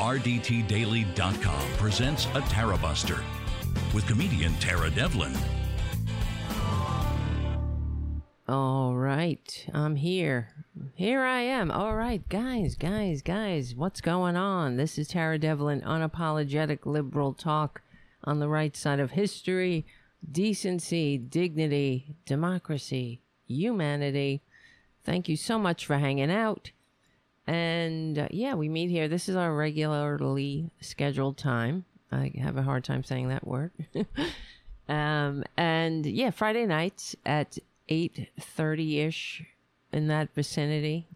RDTDaily.com presents a Tarabuster with comedian Tara Devlin. All right, I'm here. Here I am. All right, guys, guys, guys, what's going on? This is Tara Devlin, unapologetic liberal talk on the right side of history, decency, dignity, democracy, humanity. Thank you so much for hanging out. And uh, yeah, we meet here. This is our regularly scheduled time. I have a hard time saying that word. um, and yeah, Friday nights at 8.30ish in that vicinity.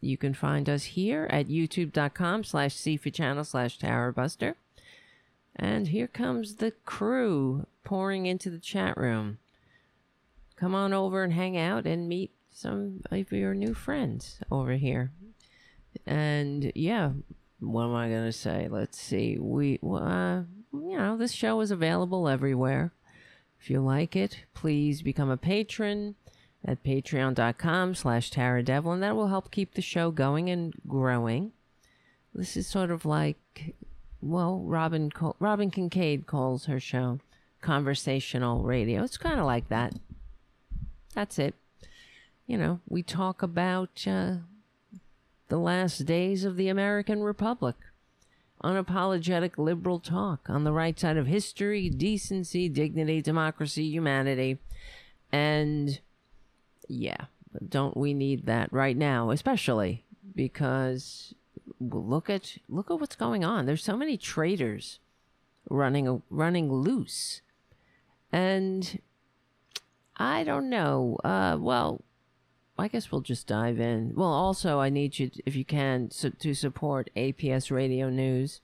You can find us here at youtube.com slash seafood channel slash Buster. And here comes the crew pouring into the chat room. Come on over and hang out and meet some of your new friends over here. And yeah, what am I going to say? Let's see. We, uh, you know, this show is available everywhere. If you like it, please become a patron at patreon.com slash Tara Devlin. That will help keep the show going and growing. This is sort of like, well, Robin, Robin Kincaid calls her show conversational radio. It's kind of like that. That's it. You know, we talk about uh, the last days of the American Republic. Unapologetic liberal talk on the right side of history, decency, dignity, democracy, humanity. And yeah, don't we need that right now, especially because look at look at what's going on. There's so many traitors running running loose. And I don't know. Uh, well, I guess we'll just dive in. Well, also, I need you, if you can, so, to support APS Radio News.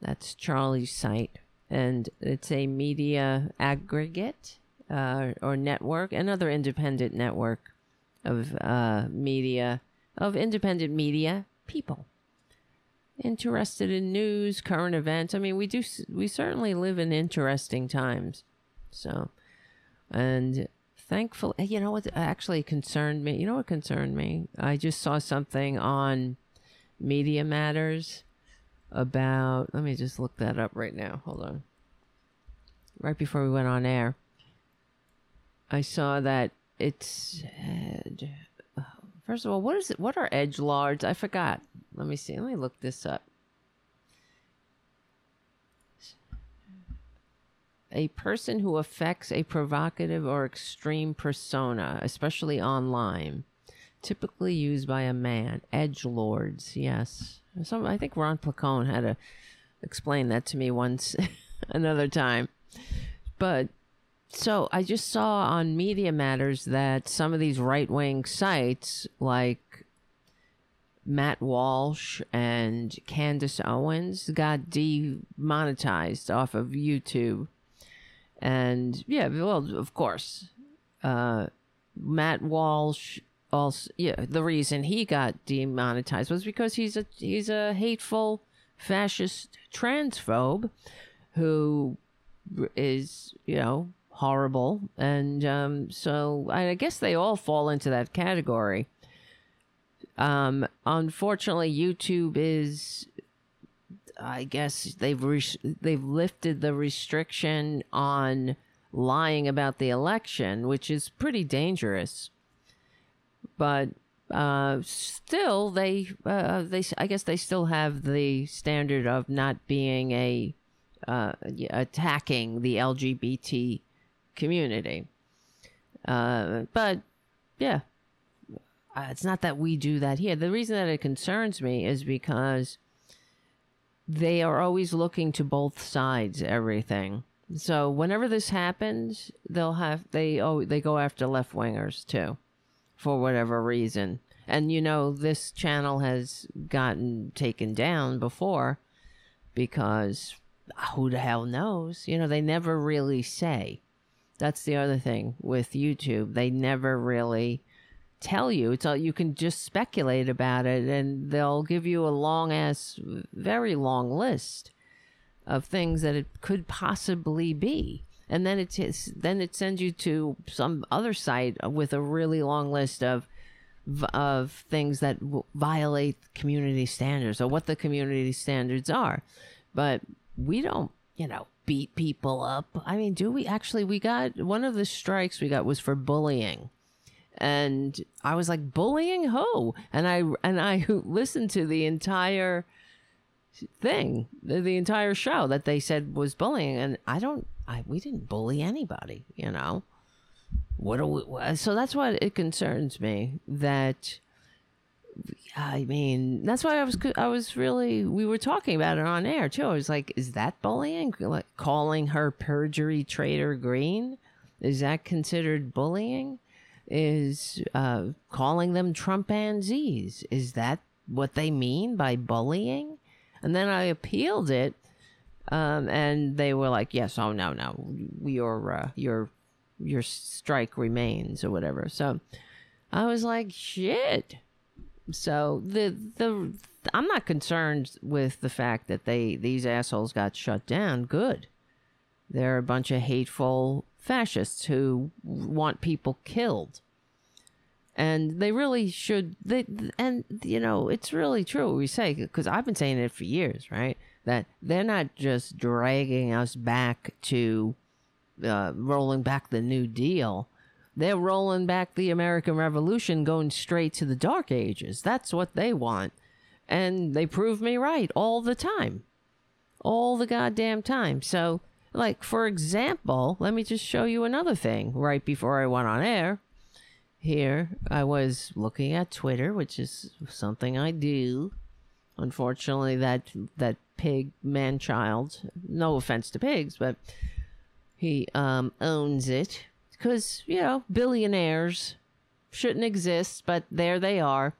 That's Charlie's site. And it's a media aggregate uh, or network, another independent network of uh, media, of independent media people interested in news, current events. I mean, we do, we certainly live in interesting times. So, and thankfully, eh, you know what actually concerned me? You know what concerned me? I just saw something on Media Matters about, let me just look that up right now. Hold on. Right before we went on air, I saw that it's, said, oh, first of all, what is it? What are edge lords? I forgot. Let me see. Let me look this up. A person who affects a provocative or extreme persona, especially online, typically used by a man. Edge lords, yes. Some I think Ron Placone had to explain that to me once, another time. But so I just saw on Media Matters that some of these right wing sites, like Matt Walsh and Candace Owens, got demonetized off of YouTube and yeah, well, of course, uh, Matt Walsh also yeah the reason he got demonetized was because he's a he's a hateful fascist transphobe who is you know horrible. And um, so I, I guess they all fall into that category. Um, unfortunately youtube is I guess they've they've lifted the restriction on lying about the election, which is pretty dangerous. But uh, still, they uh, they I guess they still have the standard of not being a uh, attacking the LGBT community. Uh, but yeah, uh, it's not that we do that here. The reason that it concerns me is because they are always looking to both sides everything. So whenever this happens, they'll have they oh they go after left wingers too, for whatever reason. And you know this channel has gotten taken down before because who the hell knows? You know they never really say. That's the other thing with YouTube. They never really tell you. It's all you can just speculate about it, and they'll give you a long ass, very long list of things that it could possibly be. And then it then it sends you to some other site with a really long list of of things that w- violate community standards or what the community standards are. But we don't, you know, beat people up. I mean, do we actually? We got one of the strikes we got was for bullying. And I was like, bullying who? And I and I listened to the entire thing, the, the entire show that they said was bullying, and I don't, I we didn't bully anybody, you know. What do we? Uh, so that's why it concerns me that. I mean, that's why I was I was really we were talking about it on air too. I was like, is that bullying? Like calling her perjury traitor green? Is that considered bullying? Is uh, calling them Trumpanzees? Is that what they mean by bullying? And then I appealed it, um, and they were like, "Yes, oh no, no, your uh, your your strike remains or whatever." So I was like, "Shit." So the the I'm not concerned with the fact that they these assholes got shut down. Good. They're a bunch of hateful fascists who want people killed. And they really should they and you know it's really true we say because i've been saying it for years right? That they're not just dragging us back to uh, rolling back the new deal. They're rolling back the american revolution going straight to the dark ages. That's what they want. And they prove me right all the time. All the goddamn time. So like for example let me just show you another thing right before i went on air here I was looking at Twitter, which is something I do. Unfortunately, that that pig man child. No offense to pigs, but he um, owns it because you know billionaires shouldn't exist, but there they are.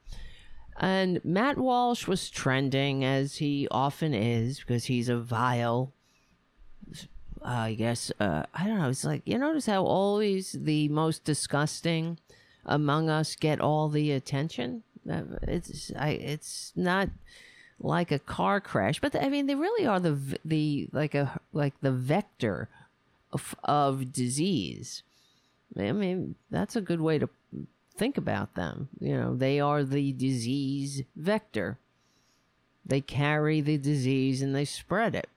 And Matt Walsh was trending as he often is because he's a vile. I guess uh, I don't know. It's like you notice how always the most disgusting among us get all the attention. Uh, it's I, it's not like a car crash, but the, I mean they really are the the like a like the vector of, of disease. I mean that's a good way to think about them. You know, they are the disease vector. They carry the disease and they spread it.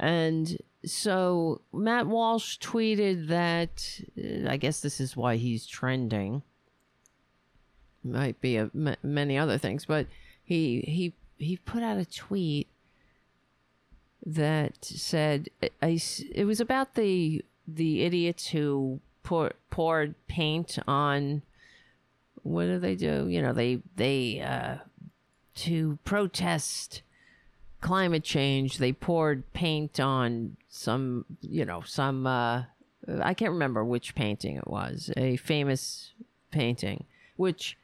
And so Matt Walsh tweeted that I guess this is why he's trending. Might be a, m- many other things, but he he he put out a tweet that said I, it was about the the idiots who pour, poured paint on what do they do? You know, they they uh, to protest climate change, they poured paint on some, you know, some, uh, I can't remember which painting it was, a famous painting, which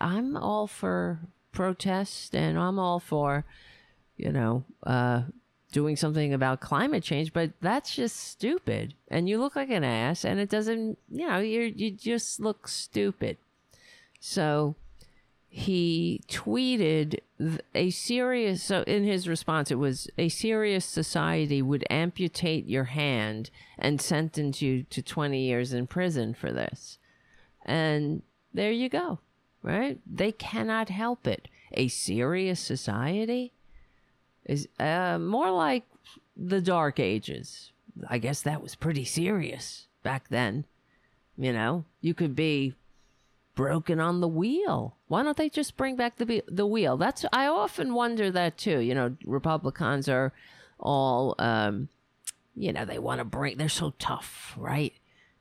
I'm all for protest and I'm all for, you know, uh, doing something about climate change, but that's just stupid. And you look like an ass and it doesn't, you know, you you just look stupid. So, he tweeted a serious so in his response it was a serious society would amputate your hand and sentence you to 20 years in prison for this. And there you go right? They cannot help it. A serious society is uh, more like the dark ages. I guess that was pretty serious back then you know? You could be broken on the wheel. Why don't they just bring back the the wheel? That's I often wonder that too. You know, Republicans are all, um, you know, they want to bring. They're so tough, right?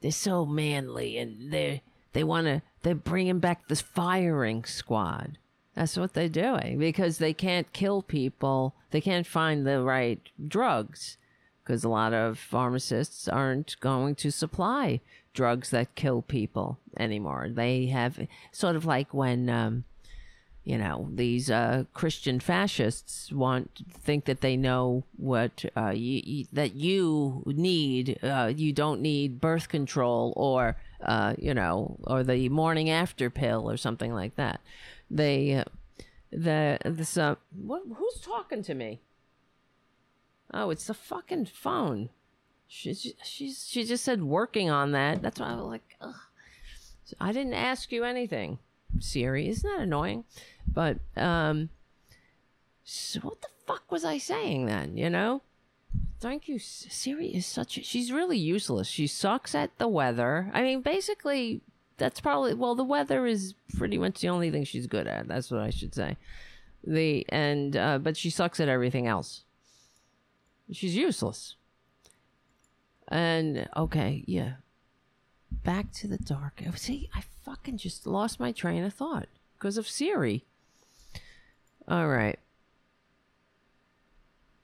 They're so manly, and they they want to. They're bringing back this firing squad. That's what they're doing because they can't kill people. They can't find the right drugs because a lot of pharmacists aren't going to supply drugs that kill people anymore. They have sort of like when, um, you know, these uh, Christian fascists want think that they know what uh, that you need. Uh, you don't need birth control or uh, you know, or the morning after pill or something like that. They, uh, the this what? Who's talking to me? Oh, it's the fucking phone. She's she's she just said working on that. That's why I was like, Ugh. I didn't ask you anything. Siri. Isn't that annoying? But um, so what the fuck was I saying then? You know. Thank you. Siri is such a, she's really useless. She sucks at the weather. I mean, basically, that's probably well, the weather is pretty much the only thing she's good at. That's what I should say. The and uh, but she sucks at everything else. She's useless. And okay, yeah. Back to the dark. See, I fucking just lost my train of thought because of Siri. All right.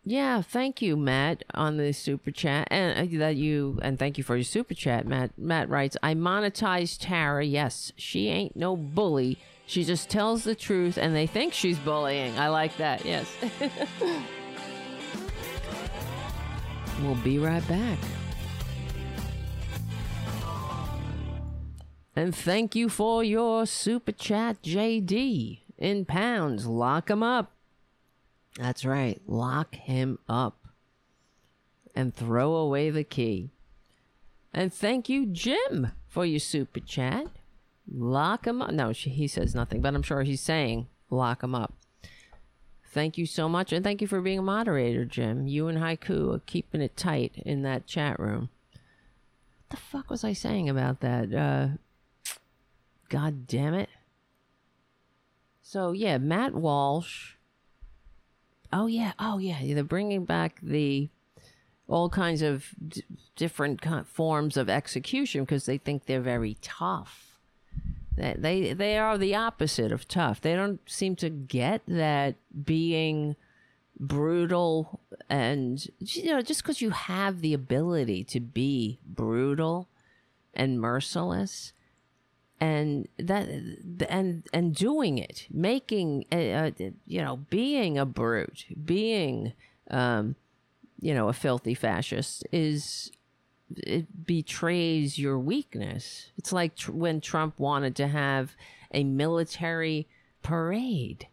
Yeah, thank you, Matt, on the super chat, and uh, that you and thank you for your super chat, Matt. Matt writes, "I monetized Tara. Yes, she ain't no bully. She just tells the truth, and they think she's bullying. I like that. Yes." we'll be right back. And thank you for your super chat, JD. In pounds, lock him up. That's right. Lock him up and throw away the key. And thank you, Jim, for your super chat. Lock him up. No, he says nothing, but I'm sure he's saying lock him up. Thank you so much. And thank you for being a moderator, Jim. You and Haiku are keeping it tight in that chat room. What the fuck was I saying about that? Uh, God damn it. So, yeah, Matt Walsh Oh yeah, oh yeah. They're bringing back the all kinds of d- different forms of execution because they think they're very tough. They, they they are the opposite of tough. They don't seem to get that being brutal and you know just because you have the ability to be brutal and merciless and that and and doing it making uh, uh, you know being a brute being um you know a filthy fascist is it betrays your weakness. It's like tr- when trump wanted to have a military parade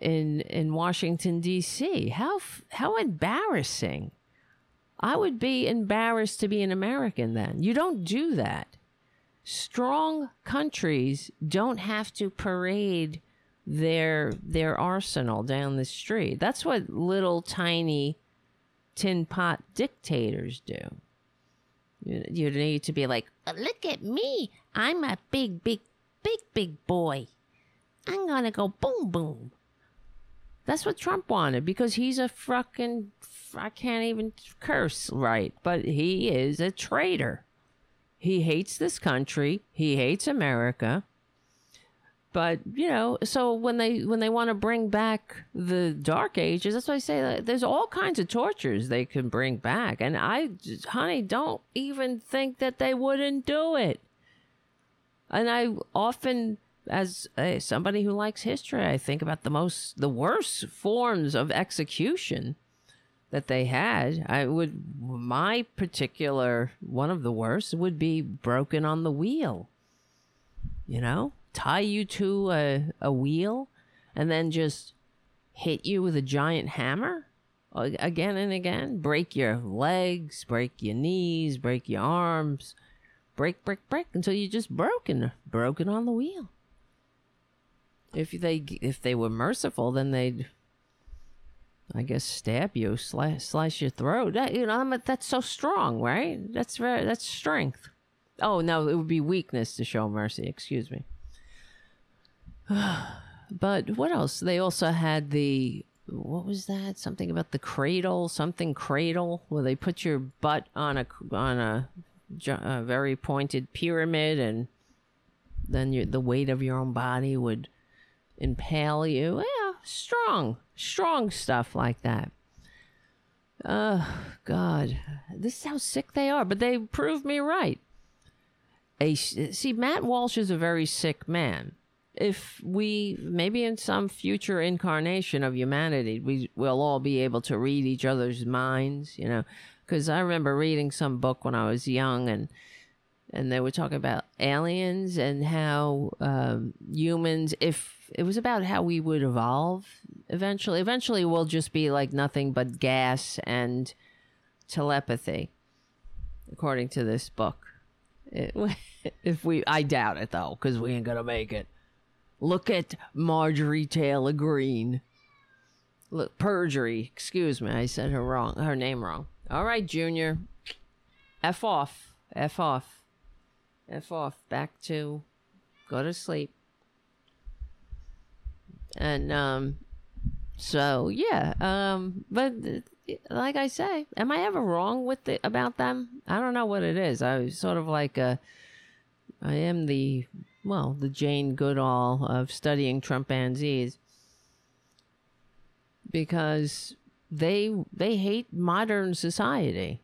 in in washington d.c how how embarrassing. I would be embarrassed to be an american then. You don't do that strong countries don't have to parade their their arsenal down the street. That's what little tiny tin pot dictators do. You, you need to be like, oh, look at me. I'm a big, big, big, big boy. I'm gonna go boom, boom. That's what Trump wanted because he's a fucking. I can't even curse right, but he is a traitor. He hates this country. He hates America. But you know, so when they when they want to bring back the Dark Ages, that's why I say there's all kinds of tortures they can bring back, and I, honey, don't even think that they wouldn't do it. And I often, as a, somebody who likes history, I think about the most the worst forms of execution that they had. I would my particular one of the worst would be broken on the wheel. You know, tie you to a, a wheel and then just hit you with a giant hammer uh, again and again, break your legs, break your knees, break your arms, break, break, break until you're just broken, broken on the wheel. If they if they were merciful, then they'd I guess stab you, slice, slice your throat. That, you know, that's so strong, right? That's very that's strength. Oh no, it would be weakness to show mercy. Excuse me. but what else? They also had the what was that? Something about the cradle, something cradle, where they put your butt on a on a, a very pointed pyramid, and then your, the weight of your own body would impale you. Yeah, strong, strong stuff like that. Oh, God. This is how sick they are, but they proved me right. A, see, Matt Walsh is a very sick man. If we, maybe in some future incarnation of humanity, we will all be able to read each other's minds, you know. Because I remember reading some book when I was young and and they were talking about aliens and how um, humans, if it was about how we would evolve eventually. Eventually, we'll just be like nothing but gas and telepathy, according to this book. It, if we, I doubt it though, because we ain't gonna make it. Look at Marjorie Taylor Greene. Look, perjury. Excuse me, I said her wrong. Her name wrong. All right, Junior. F off. F off. F off. Back to go to sleep. And um, so yeah. Um, but like I say, am I ever wrong with the about them? I don't know what it is. I was sort of like a, I am the well, the Jane Goodall of studying Trumpanzees because they they hate modern society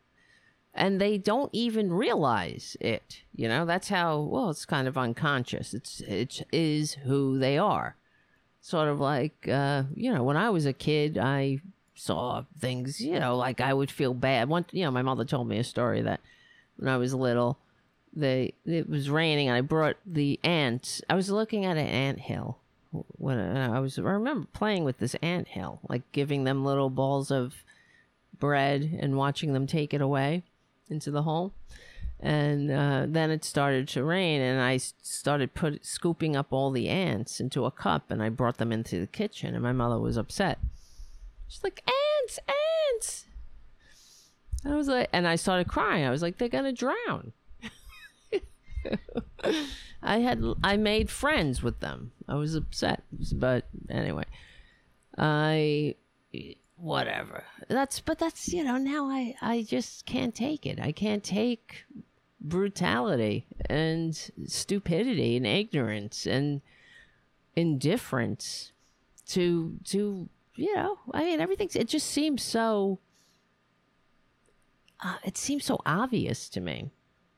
and they don't even realize it you know that's how well it's kind of unconscious it's it is who they are sort of like uh you know when i was a kid i saw things you know like i would feel bad one you know my mother told me a story that when i was little they it was raining and i brought the ants i was looking at an ant hill when I was I remember playing with this ant hill, like giving them little balls of bread and watching them take it away into the hole. And uh, then it started to rain, and I started put scooping up all the ants into a cup, and I brought them into the kitchen. And my mother was upset. She's like, "Ants, ants!" I was like, and I started crying. I was like, "They're gonna drown." I had I made friends with them. I was upset, but anyway, I whatever. That's but that's you know now I I just can't take it. I can't take brutality and stupidity and ignorance and indifference to to you know I mean everything it just seems so uh, it seems so obvious to me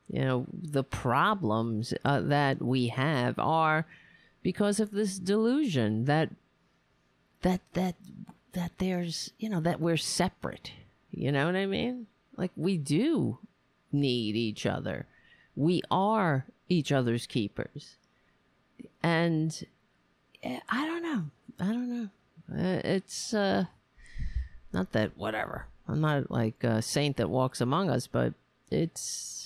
you know the problems uh, that we have are because of this delusion that that that that there's you know that we're separate. You know what i mean? Like we do need each other. We are each other's keepers. And eh, i don't know. I don't know. Uh, it's uh not that whatever. I'm not like a saint that walks among us but it's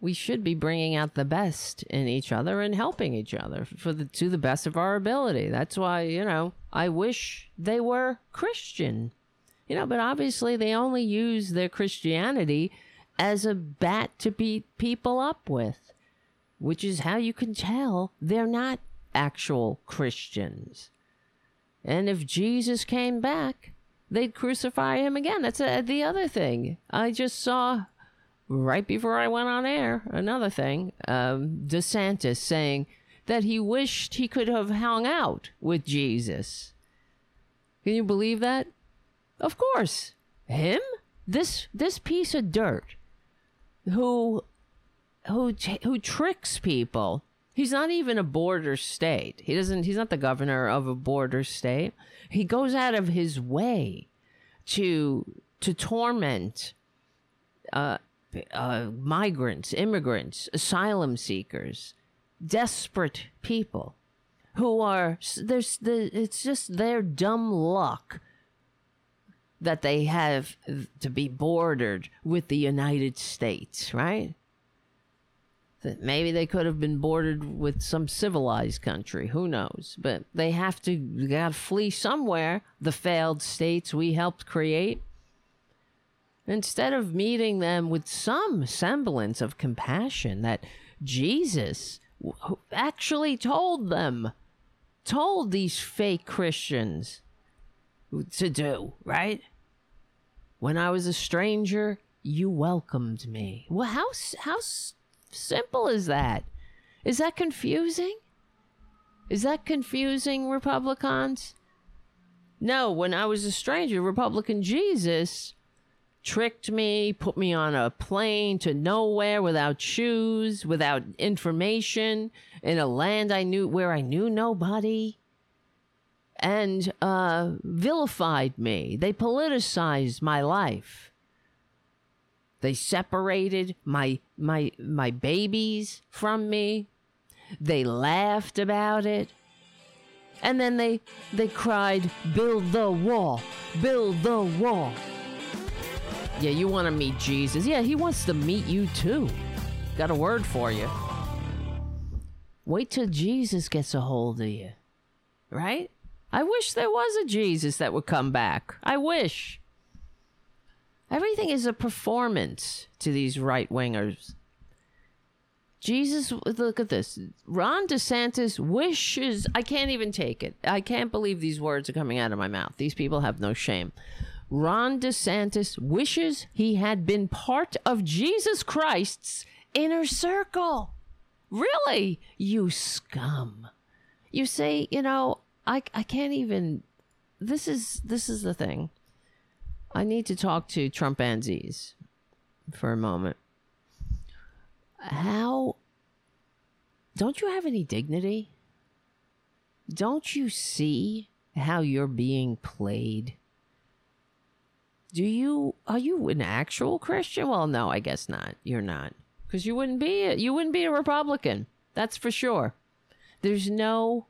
we should be bringing out the best in each other and helping each other for the to the best of our ability. That's why, you know, I wish they were Christian. You know, but obviously they only use their Christianity as a bat to beat people up with, which is how you can tell they're not actual Christians. And if Jesus came back, they'd crucify him again. That's a, the other thing. I just saw right before I went on air, another thing, um, DeSantis saying that he wished he could have hung out with Jesus. Can you believe that? Of course. Him? This this piece of dirt who who who tricks people. He's not even a border state. He doesn't he's not the governor of a border state. He goes out of his way to to torment uh, uh, migrants, immigrants, asylum seekers, desperate people who are there's the it's just their dumb luck that they have to be bordered with the United States, right? That maybe they could have been bordered with some civilized country, who knows? But they have to got to flee somewhere. The failed states we helped create instead of meeting them with some semblance of compassion that Jesus actually told them, told these fake Christians to do, right? When I was a stranger, you welcomed me. Well, how, how simple is that? Is that confusing? Is that confusing, Republicans? No, when I was a stranger, Republican Jesus tricked me, put me on a plane to nowhere without shoes, without information, in a land I knew where I knew nobody, and uh, vilified me. They politicized my life. They separated my my my babies from me. They laughed about it. And then they they cried, "Build the wall. Build the wall." Yeah, you want to meet Jesus. Yeah, he wants to meet you too. Got a word for you. Wait till Jesus gets a hold of you. Right? I wish there was a Jesus that would come back. I wish. Everything is a performance to these right wingers. Jesus, look at this. Ron DeSantis wishes, I can't even take it. I can't believe these words are coming out of my mouth. These people have no shame. Ron DeSantis wishes he had been part of Jesus Christ's inner circle. Really? You scum. You say, you know, I, I can't even this is this is the thing. I need to talk to Trumpanzees for a moment. How don't you have any dignity? Don't you see how you're being played? Do you are you an actual Christian? Well, no, I guess not. You're not. Cuz you wouldn't be a, you wouldn't be a Republican. That's for sure. There's no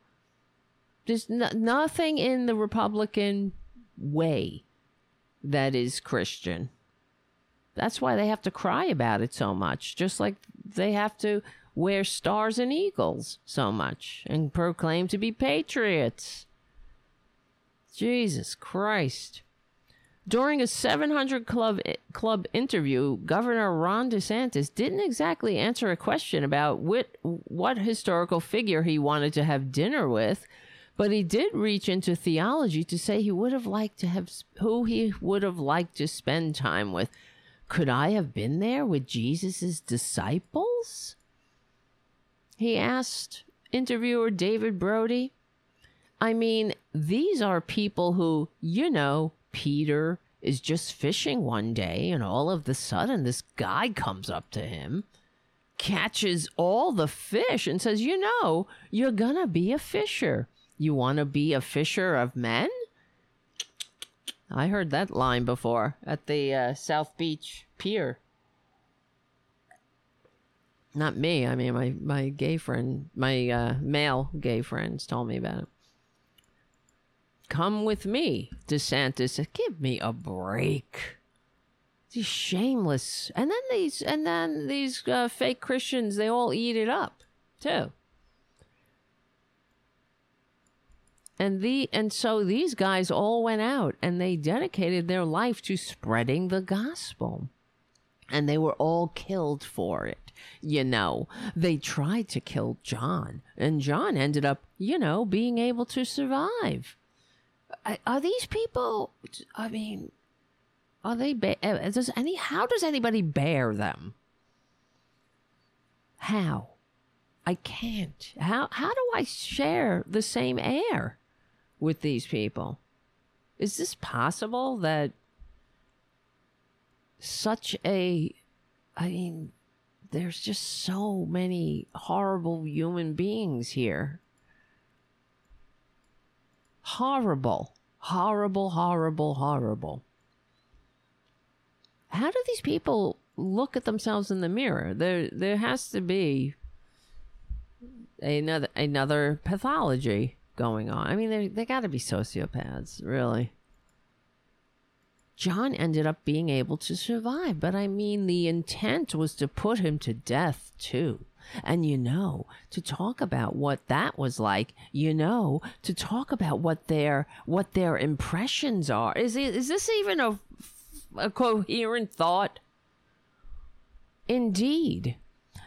there's no, nothing in the Republican way that is Christian. That's why they have to cry about it so much, just like they have to wear stars and eagles so much and proclaim to be patriots. Jesus Christ. During a 700 club club interview, Governor Ron DeSantis didn't exactly answer a question about what what historical figure he wanted to have dinner with, but he did reach into theology to say he would have liked to have who he would have liked to spend time with. Could I have been there with Jesus' disciples? He asked interviewer David Brody. I mean, these are people who, you know, Peter is just fishing one day, and all of the sudden, this guy comes up to him, catches all the fish, and says, You know, you're gonna be a fisher. You want to be a fisher of men? I heard that line before at the uh, South Beach Pier. Not me. I mean, my, my gay friend, my uh, male gay friends told me about it. Come with me, DeSantis. Give me a break. These shameless, and then these, and then these uh, fake Christians, they all eat it up, too. And the and so these guys all went out and they dedicated their life to spreading the gospel. And they were all killed for it. You know, they tried to kill John, and John ended up, you know, being able to survive. Are these people? I mean, are they? Uh, does any? How does anybody bear them? How? I can't. How? How do I share the same air? with these people. Is this possible that such a, I mean, there's just so many horrible human beings here. Horrible, horrible, horrible, horrible. How do these people look at themselves in the mirror? There, there has to be another another pathology going on. I mean, they they got to be sociopaths, really. John ended up being able to survive, but I mean, the intent was to put him to death too. And you know, to talk about what that was like, you know, to talk about what their what their impressions are. Is is this even a a coherent thought? Indeed.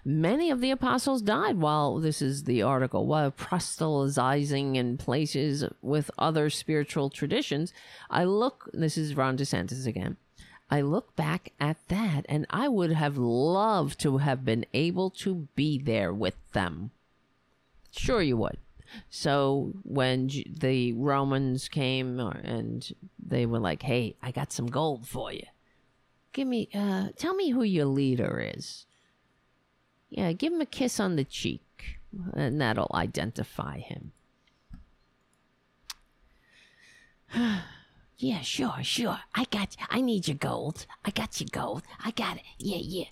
Many of the apostles died while this is the article, while proselytizing in places with other spiritual traditions. I look, this is Ron DeSantis again. I look back at that and I would have loved to have been able to be there with them. Sure, you would. So when the Romans came and they were like, hey, I got some gold for you. Give me, uh, tell me who your leader is. Yeah, give him a kiss on the cheek, and that'll identify him. yeah, sure, sure. I got. I need your gold. I got your gold. I got it. Yeah, yeah.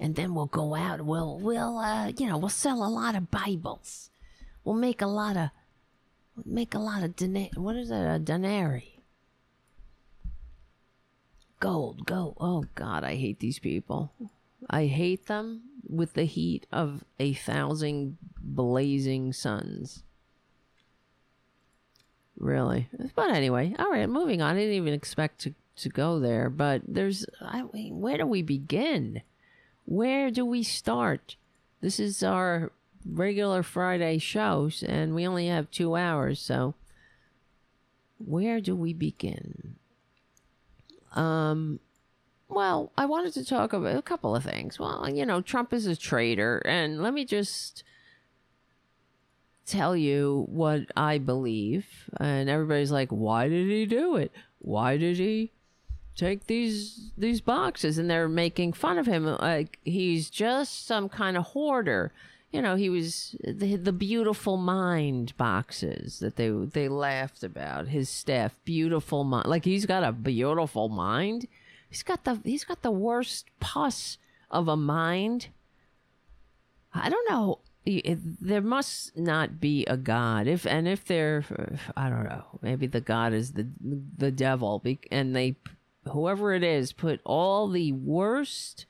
And then we'll go out. We'll, we'll, uh, you know, we'll sell a lot of Bibles. We'll make a lot of, make a lot of dena- What is that? A denary. Gold, gold. Oh God, I hate these people. I hate them with the heat of a thousand blazing suns. Really. But anyway, all right, moving on. I didn't even expect to, to go there, but there's, I mean, where do we begin? Where do we start? This is our regular Friday shows, and we only have two hours, so where do we begin? Um, well, I wanted to talk about a couple of things. Well, you know, Trump is a traitor, and let me just tell you what I believe. And everybody's like, "Why did he do it? Why did he take these these boxes?" And they're making fun of him like he's just some kind of hoarder. You know, he was the, the beautiful mind boxes that they they laughed about. His staff, beautiful mind, like he's got a beautiful mind. He's got the he's got the worst pus of a mind. I don't know. There must not be a god. If and if there, I don't know. Maybe the god is the the devil, and they, whoever it is, put all the worst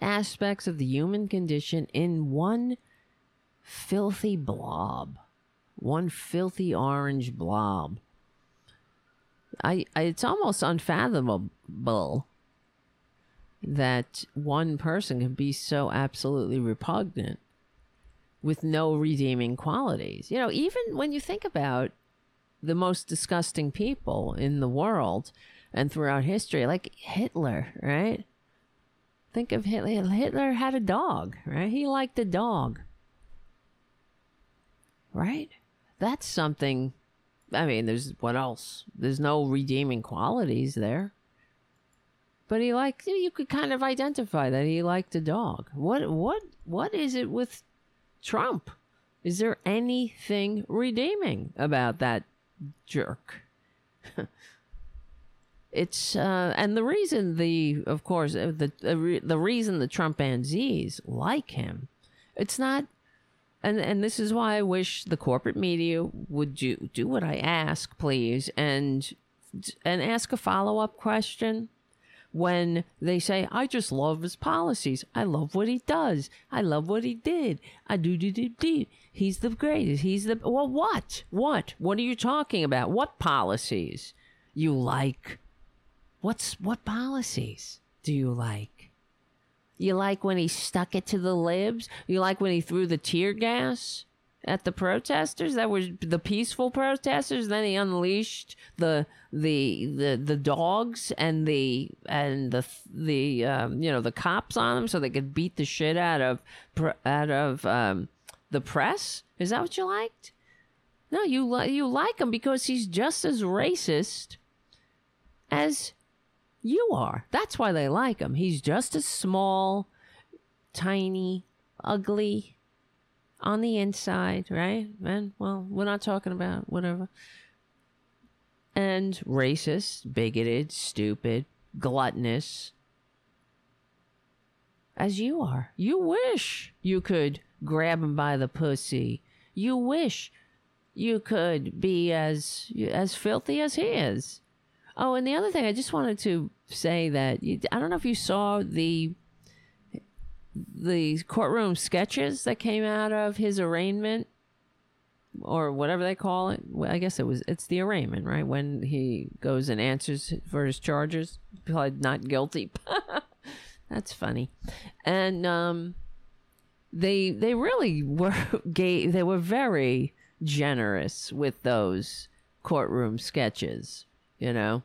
aspects of the human condition in one filthy blob, one filthy orange blob. I, I it's almost unfathomable that one person can be so absolutely repugnant with no redeeming qualities. You know, even when you think about the most disgusting people in the world and throughout history, like Hitler, right? Think of Hitler. Hitler had a dog, right? He liked a dog right? That's something. I mean, there's what else? There's no redeeming qualities there. But he liked. You could kind of identify that he liked a dog. What? What? What is it with Trump? Is there anything redeeming about that jerk? it's uh, and the reason the of course uh, the the, the reason the Trumpanzees like him, it's not and and this is why I wish the corporate media would do do what I ask, please, and and ask a follow up question when they say, "I just love his policies. I love what he does. I love what he did. I do do do do. He's the greatest. He's the well. What? What? What are you talking about? What policies you like? What's what policies do you like?" You like when he stuck it to the libs? You like when he threw the tear gas at the protesters that were the peaceful protesters? Then he unleashed the the the the dogs and the and the the um, you know the cops on them so they could beat the shit out of out of um, the press. Is that what you liked? No, you li- you like him because he's just as racist as you are. That's why they like him. He's just as small, tiny, ugly on the inside, right? And, well, we're not talking about whatever. And racist, bigoted, stupid, gluttonous. As you are. You wish you could grab him by the pussy. You wish you could be as as filthy as he is. Oh, and the other thing, I just wanted to say that I don't know if you saw the the courtroom sketches that came out of his arraignment or whatever they call it. Well, I guess it was it's the arraignment, right? When he goes and answers for his charges, pled not guilty. That's funny. And um they they really were gay they were very generous with those courtroom sketches, you know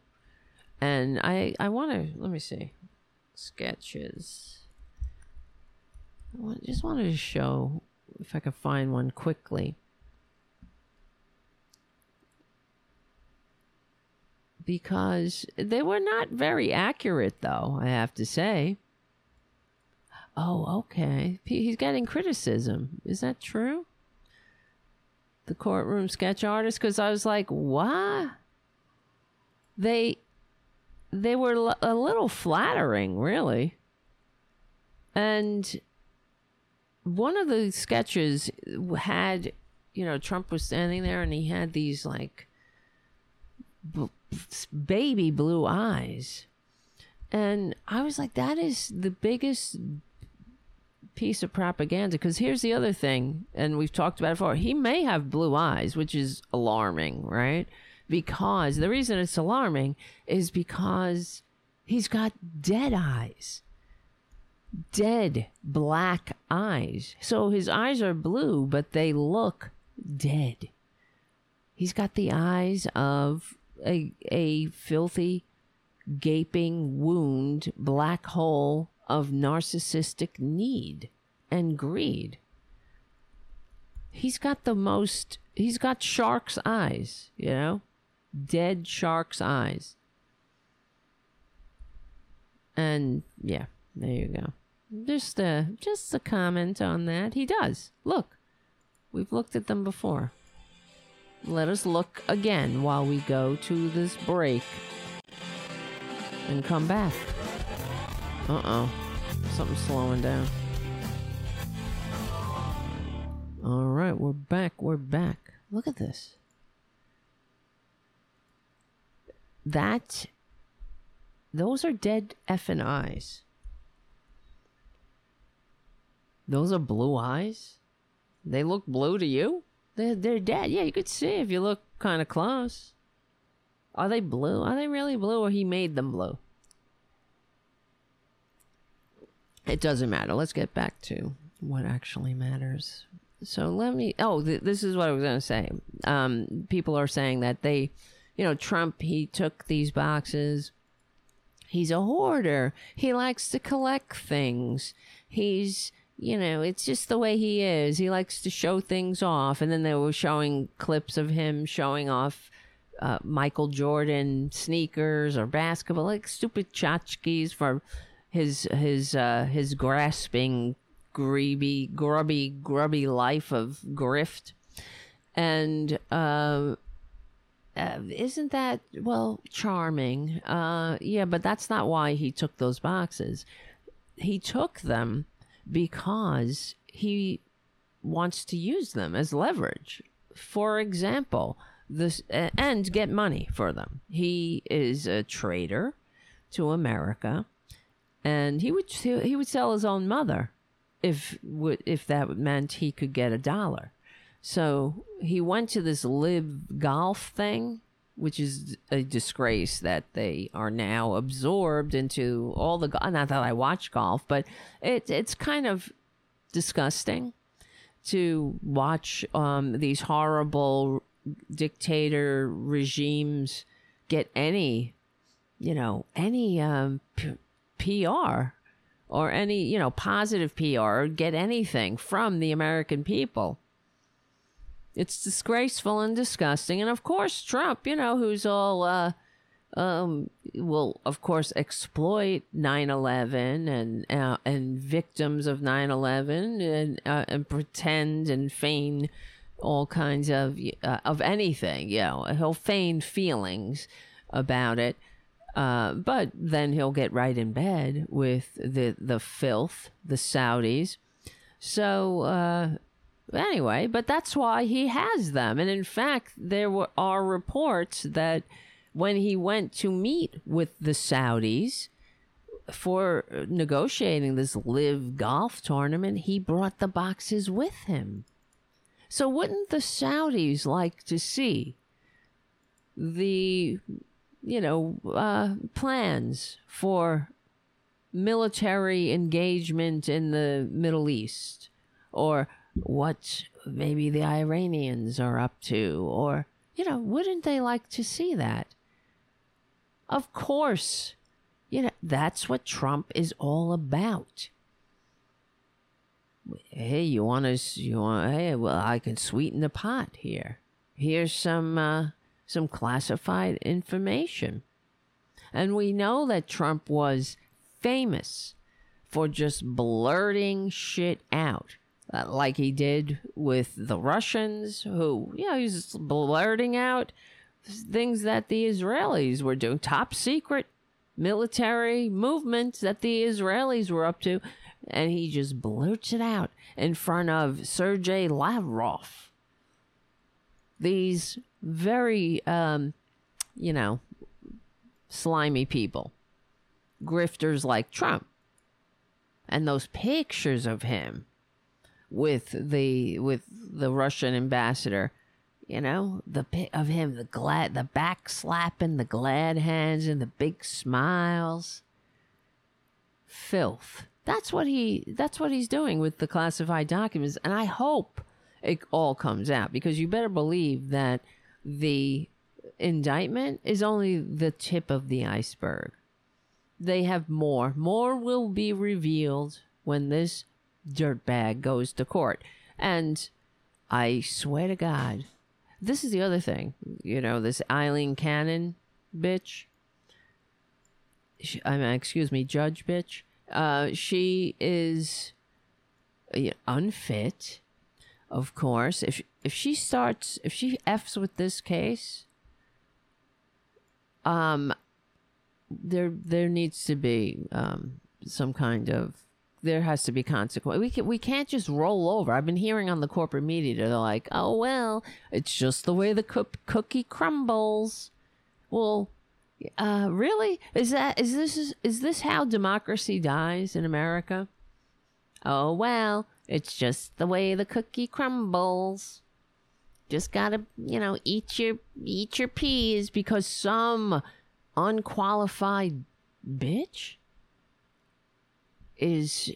and I I want to let me see sketches. I just wanted to show if I could find one quickly. Because they were not very accurate, though, I have to say. Oh, okay. He's getting criticism. Is that true? The courtroom sketch artist? Because I was like, what? They they were a little flattering, really. And one of the sketches had, you know, Trump was standing there and he had these like b- baby blue eyes. And I was like, that is the biggest piece of propaganda. Because here's the other thing, and we've talked about it before. He may have blue eyes, which is alarming, right? Because the reason it's alarming is because he's got dead eyes. Dead black eyes. So his eyes are blue, but they look dead. He's got the eyes of a, a filthy, gaping wound, black hole of narcissistic need and greed. He's got the most, he's got shark's eyes, you know? Dead shark's eyes. And yeah, there you go. Just a just a comment on that. He does. Look. We've looked at them before. Let us look again while we go to this break and come back. Uh oh. Something's slowing down. All right, we're back. We're back. Look at this. That. Those are dead effing eyes. Those are blue eyes? They look blue to you? They're, they're dead. Yeah, you could see if you look kind of close. Are they blue? Are they really blue or he made them blue? It doesn't matter. Let's get back to what actually matters. So let me. Oh, th- this is what I was going to say. Um, people are saying that they, you know, Trump, he took these boxes. He's a hoarder. He likes to collect things. He's, you know, it's just the way he is. He likes to show things off. And then they were showing clips of him showing off uh, Michael Jordan sneakers or basketball, like stupid tchotchkes for his his uh, his grasping, greedy, grubby, grubby life of grift, and uh, uh, isn't that well charming? Uh, yeah, but that's not why he took those boxes. He took them because he wants to use them as leverage. For example, this uh, and get money for them. He is a traitor to America and he would he would sell his own mother if if that meant he could get a dollar. So he went to this LIV golf thing, which is a disgrace that they are now absorbed into all the. Not that I watch golf, but it it's kind of disgusting to watch um, these horrible dictator regimes get any, you know, any um, p- PR or any, you know, positive PR or get anything from the American people. It's disgraceful and disgusting. And of course, Trump, you know, who's all, uh, um, will of course exploit 9/11 and uh, and victims of 9/11 and uh, and pretend and feign all kinds of uh, of anything. You know, he'll feign feelings about it. Uh, but then he'll get right in bed with the the filth, the Saudis. So uh, anyway, but that's why he has them. And in fact, there were, are reports that when he went to meet with the Saudis for negotiating this LIV golf tournament, he brought the boxes with him. So wouldn't the Saudis like to see the you know, uh, plans for military engagement in the Middle East, or what maybe the Iranians are up to, or, you know, wouldn't they like to see that? Of course, you know, that's what Trump is all about. Hey, you want to, you want, hey, well, I can sweeten the pot here. Here's some, uh, some classified information. And we know that Trump was famous for just blurting shit out. Uh, like he did with the Russians, who, you know, he's blurting out things that the Israelis were doing, top secret military movements that the Israelis were up to. And he just blurts it out in front of Sergei Lavrov. These very, um, you know, slimy people, grifters like Trump. and those pictures of him with the with the Russian ambassador, you know, the pic of him, the glad, the back slapping, the glad hands, and the big smiles. Filth. That's what he. That's what he's doing with the classified documents, and I hope it all comes out because you better believe that the indictment is only the tip of the iceberg. They have more. More will be revealed when this dirtbag goes to court. And I swear to God, this is the other thing. You know, this Aileen Cannon bitch. She, I mean, excuse me, judge bitch. Uh, she is uh, unfit, of course. If if she starts, if she f's with this case, um, there there needs to be um some kind of there has to be consequence. We can we can't just roll over. I've been hearing on the corporate media they're like, "Oh well, it's just the way the cookie crumbles." Well, uh, really? Is that is this is, is this how democracy dies in America? Oh well, it's just the way the cookie crumbles. Just gotta, you know, eat your eat your peas because some unqualified bitch is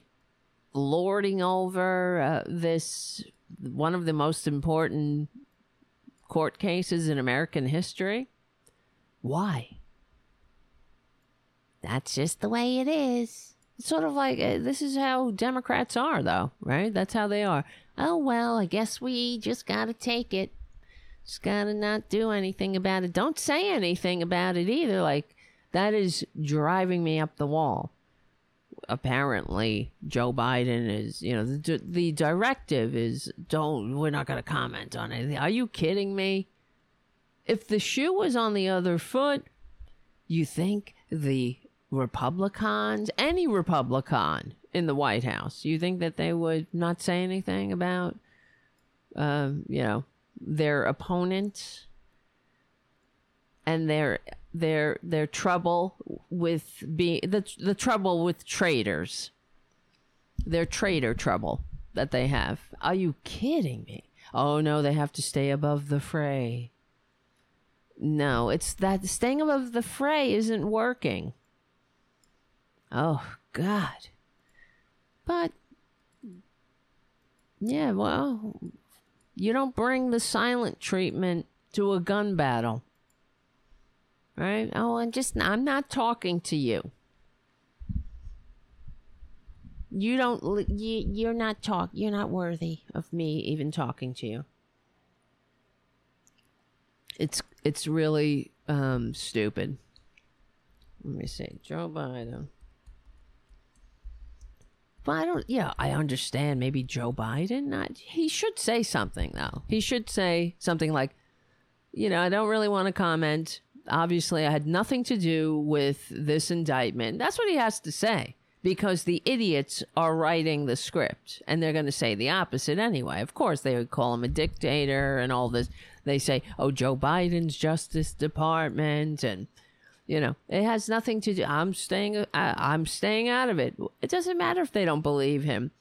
lording over uh, this one of the most important court cases in American history. Why? That's just the way it is. It's sort of like uh, this is how Democrats are, though, right? That's how they are. Oh, well, I guess we just gotta take it. Just gotta not do anything about it. Don't say anything about it either. Like, that is driving me up the wall apparently Joe Biden is, you know, the, the directive is don't, we're not going to comment on it. Are you kidding me? If the shoe was on the other foot, you think the Republicans, any Republican in the White House, you think that they would not say anything about, um, you know, their opponent and their their their trouble with being the the trouble with traders. Their trader trouble that they have. Are you kidding me? Oh no, they have to stay above the fray. No, it's that staying above the fray isn't working. Oh God. But yeah, well, you don't bring the silent treatment to a gun battle right? Oh, I'm just, I'm not talking to you. You don't, you, you're not talk, you're not worthy of me even talking to you. It's, it's really, um, stupid. Let me see. Joe Biden. But I don't, yeah, I understand maybe Joe Biden. Not, he should say something, though. He should say something like, you know, I don't really want to comment obviously I had nothing to do with this indictment. That's what he has to say because the idiots are writing the script and they're going to say the opposite anyway. Of course, they would call him a dictator and all this. They say, oh, Joe Biden's Justice Department and you know it has nothing to do i'm staying I, am staying out of it it doesn't matter if they don't believe him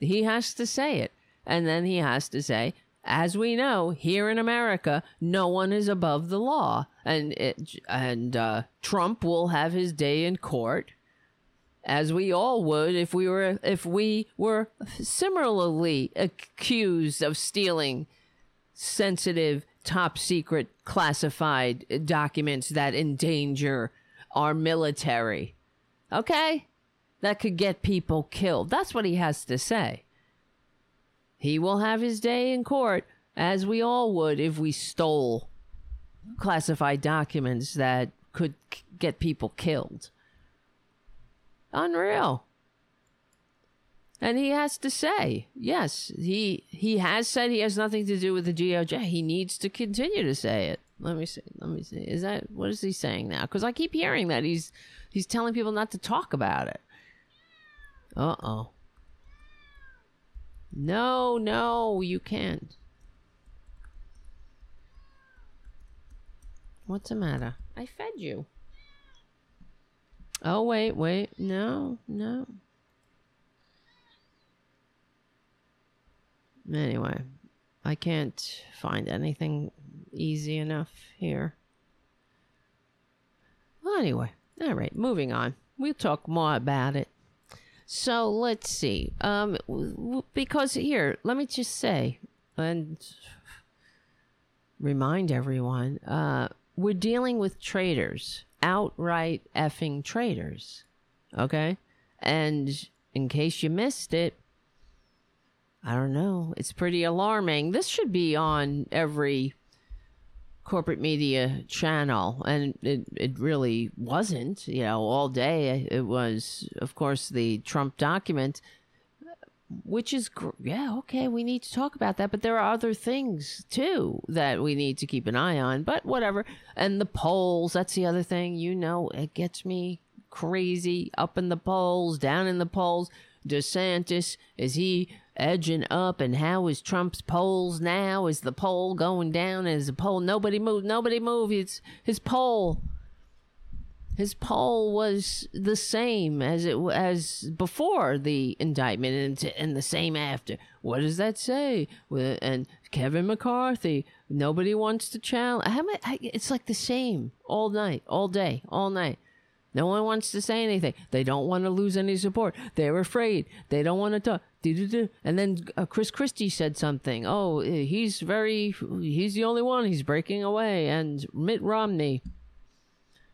he has to say it and then he has to say as we know, here in America, no one is above the law, and it, and uh, Trump will have his day in court, as we all would if we were if we were similarly accused of stealing sensitive, top secret, classified documents that endanger our military. Okay, that could get people killed. That's what he has to say. He will have his day in court, as we all would if we stole classified documents that could k- get people killed. Unreal. And he has to say, yes, he he has said he has nothing to do with the DOJ. He needs to continue to say it. Let me see. Let me see. Is that what is he saying now? Because I keep hearing that he's he's telling people not to talk about it. Uh oh. No, no, you can't. What's the matter? I fed you. Oh, wait, wait. No, no. Anyway, I can't find anything easy enough here. Well, anyway, all right, moving on. We'll talk more about it. So let's see. Um, because here, let me just say and remind everyone uh, we're dealing with traitors, outright effing traitors. Okay, and in case you missed it, I don't know. It's pretty alarming. This should be on every corporate media channel and it, it really wasn't you know all day it was of course the trump document which is yeah okay we need to talk about that but there are other things too that we need to keep an eye on but whatever. And the polls that's the other thing you know it gets me crazy up in the polls down in the polls. Desantis is he edging up and how is trump's polls now? Is the poll going down? Is the poll nobody move nobody move it's his poll his poll was the same as it as before the indictment and, and the same after what does that say and kevin mccarthy nobody wants to challenge it's like the same all night all day all night no one wants to say anything. They don't want to lose any support. They're afraid. They don't want to talk. And then uh, Chris Christie said something. Oh, he's very, he's the only one. He's breaking away. And Mitt Romney,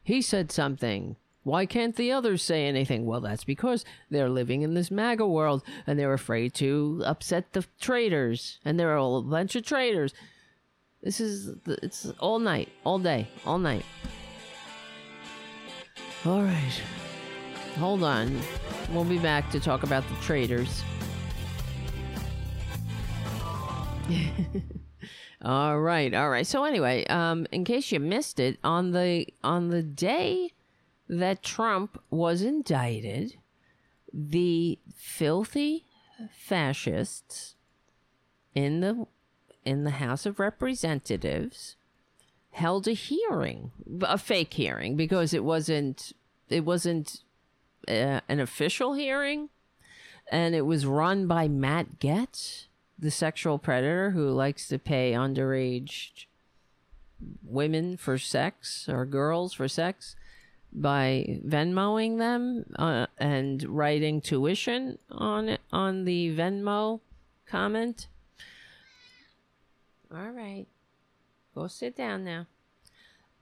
he said something. Why can't the others say anything? Well, that's because they're living in this MAGA world and they're afraid to upset the traitors. And there are a bunch of traitors. This is, it's all night, all day, all night. All right. Hold on. We'll be back to talk about the traitors. all right, all right. So anyway, um, in case you missed it, on the on the day that Trump was indicted, the filthy fascists in the in the House of Representatives held a hearing, a fake hearing, because it wasn't it wasn't uh, an official hearing, and it was run by Matt Gaetz, the sexual predator who likes to pay underage women for sex or girls for sex by Venmoing them uh, and writing tuition on on the Venmo comment. All right. Go sit down now.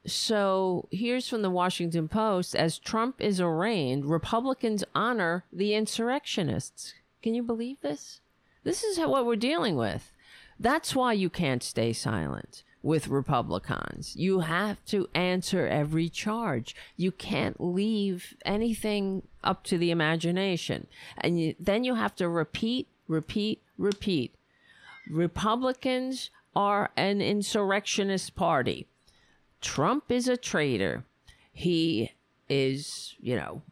So here's from the Washington Post as Trump is arraigned, Republicans honor the insurrectionists. Can you believe this? This is what we're dealing with. That's why you can't stay silent with Republicans. You have to answer every charge. You can't leave anything up to the imagination. And you, then you have to repeat, repeat, repeat. Republicans are an insurrectionist party. Trump is a traitor. He is, you know,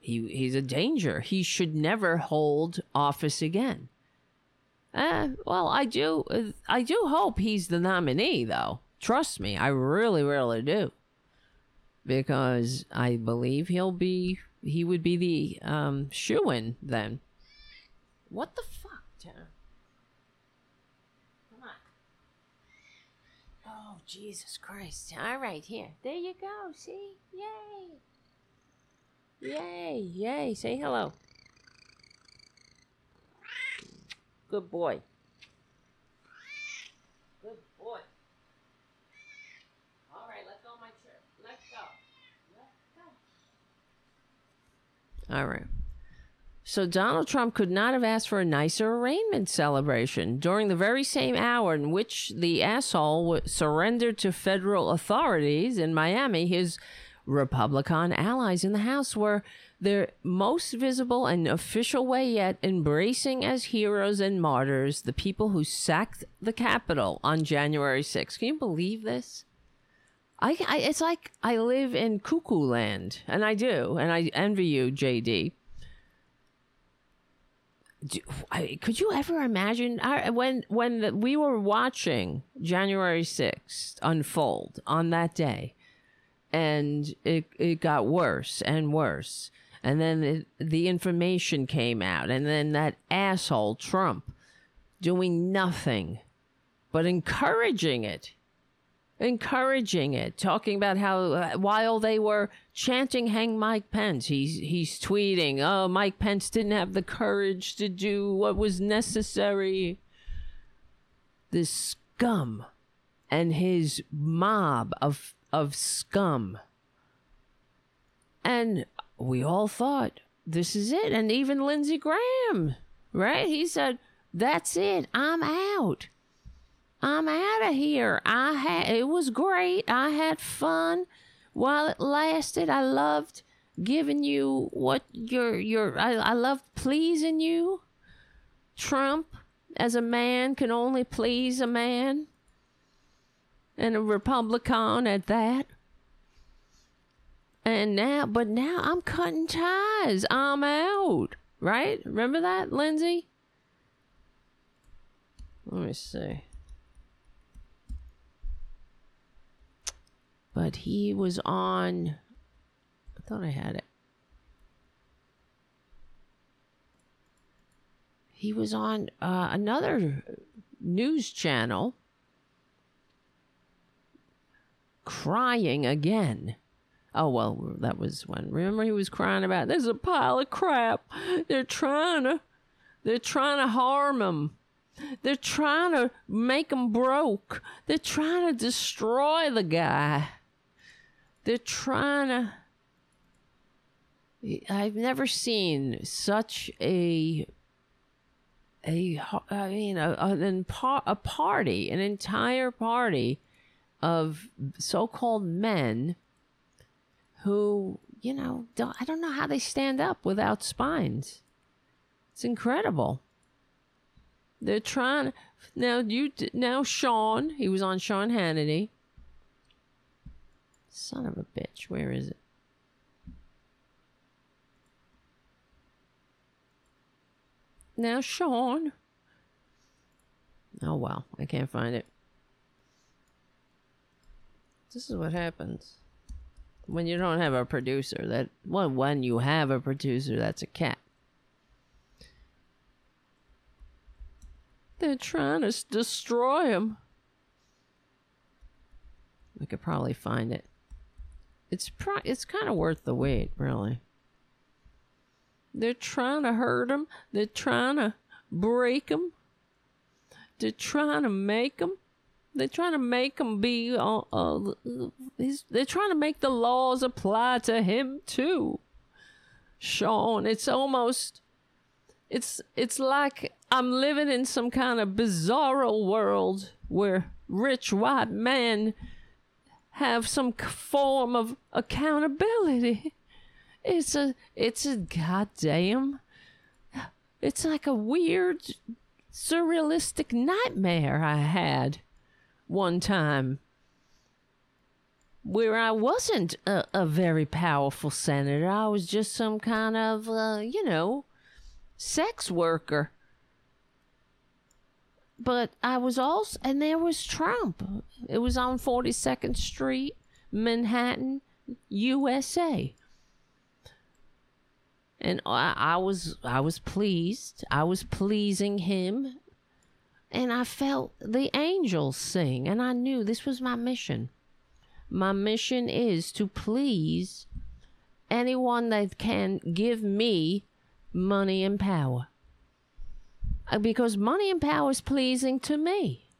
he he's a danger. He should never hold office again. Uh, well, I do I do hope he's the nominee though. Trust me, I really really do. Because I believe he'll be he would be the um shoe-in then. What the fuck, Come on! Oh Jesus Christ. All right, here. There you go. See? Yay. Yay. Yay. Say hello. Good boy. Good boy. All right, let go my chair. Let go. Let go. All right. So Donald Trump could not have asked for a nicer arraignment celebration during the very same hour in which the asshole surrendered to federal authorities in Miami. His Republican allies in the House were their most visible and official way yet embracing as heroes and martyrs the people who sacked the Capitol on January 6th. Can you believe this? I, I, it's like I live in cuckoo land, and I do, and I envy you, JD do, I, could you ever imagine when when the, we were watching January 6th unfold on that day and it it got worse and worse and then it, the information came out and then that asshole Trump doing nothing but encouraging it. Encouraging it, talking about how uh, while they were chanting "Hang Mike Pence," he's he's tweeting, "Oh, Mike Pence didn't have the courage to do what was necessary." This scum and his mob of of scum, and we all thought this is it, and even Lindsey Graham, right? He said, "That's it, I'm out." I'm out of here. I had it was great. I had fun while it lasted. I loved giving you what your your I, I loved pleasing you. Trump as a man can only please a man. And a Republican at that. And now but now I'm cutting ties. I'm out. Right? Remember that, Lindsey? Let me see. but he was on. I thought I had it. He was on uh, another news channel crying again. Oh, well, that was when. Remember, he was crying about there's a pile of crap. They're trying to, they're trying to harm him. They're trying to make him broke. They're trying to destroy the guy. They're trying to. I've never seen such a a I mean a, a, a party, an entire party of so-called men who, you know, don't, I don't know how they stand up without spines. It's incredible. They're trying now. You now, Sean. He was on Sean Hannity. Son of a bitch. Where is it? Now, Sean. Oh, well. I can't find it. This is what happens when you don't have a producer. That well, when you have a producer, that's a cat. They're trying to destroy him. I could probably find it. It's pro- it's kind of worth the wait, really. They're trying to hurt him. They're trying to break him. They're trying to make him. They're trying to make him be. Uh, uh, they're trying to make the laws apply to him too. Sean, it's almost. It's it's like I'm living in some kind of bizarro world where rich white men have some form of accountability. It's a it's a goddamn it's like a weird surrealistic nightmare I had one time where I wasn't a, a very powerful senator. I was just some kind of, uh, you know, sex worker but I was also, and there was Trump. It was on 42nd Street, Manhattan, USA. And I, I was, I was pleased. I was pleasing him. And I felt the angels sing. And I knew this was my mission. My mission is to please anyone that can give me money and power. Uh, because money and power is pleasing to me.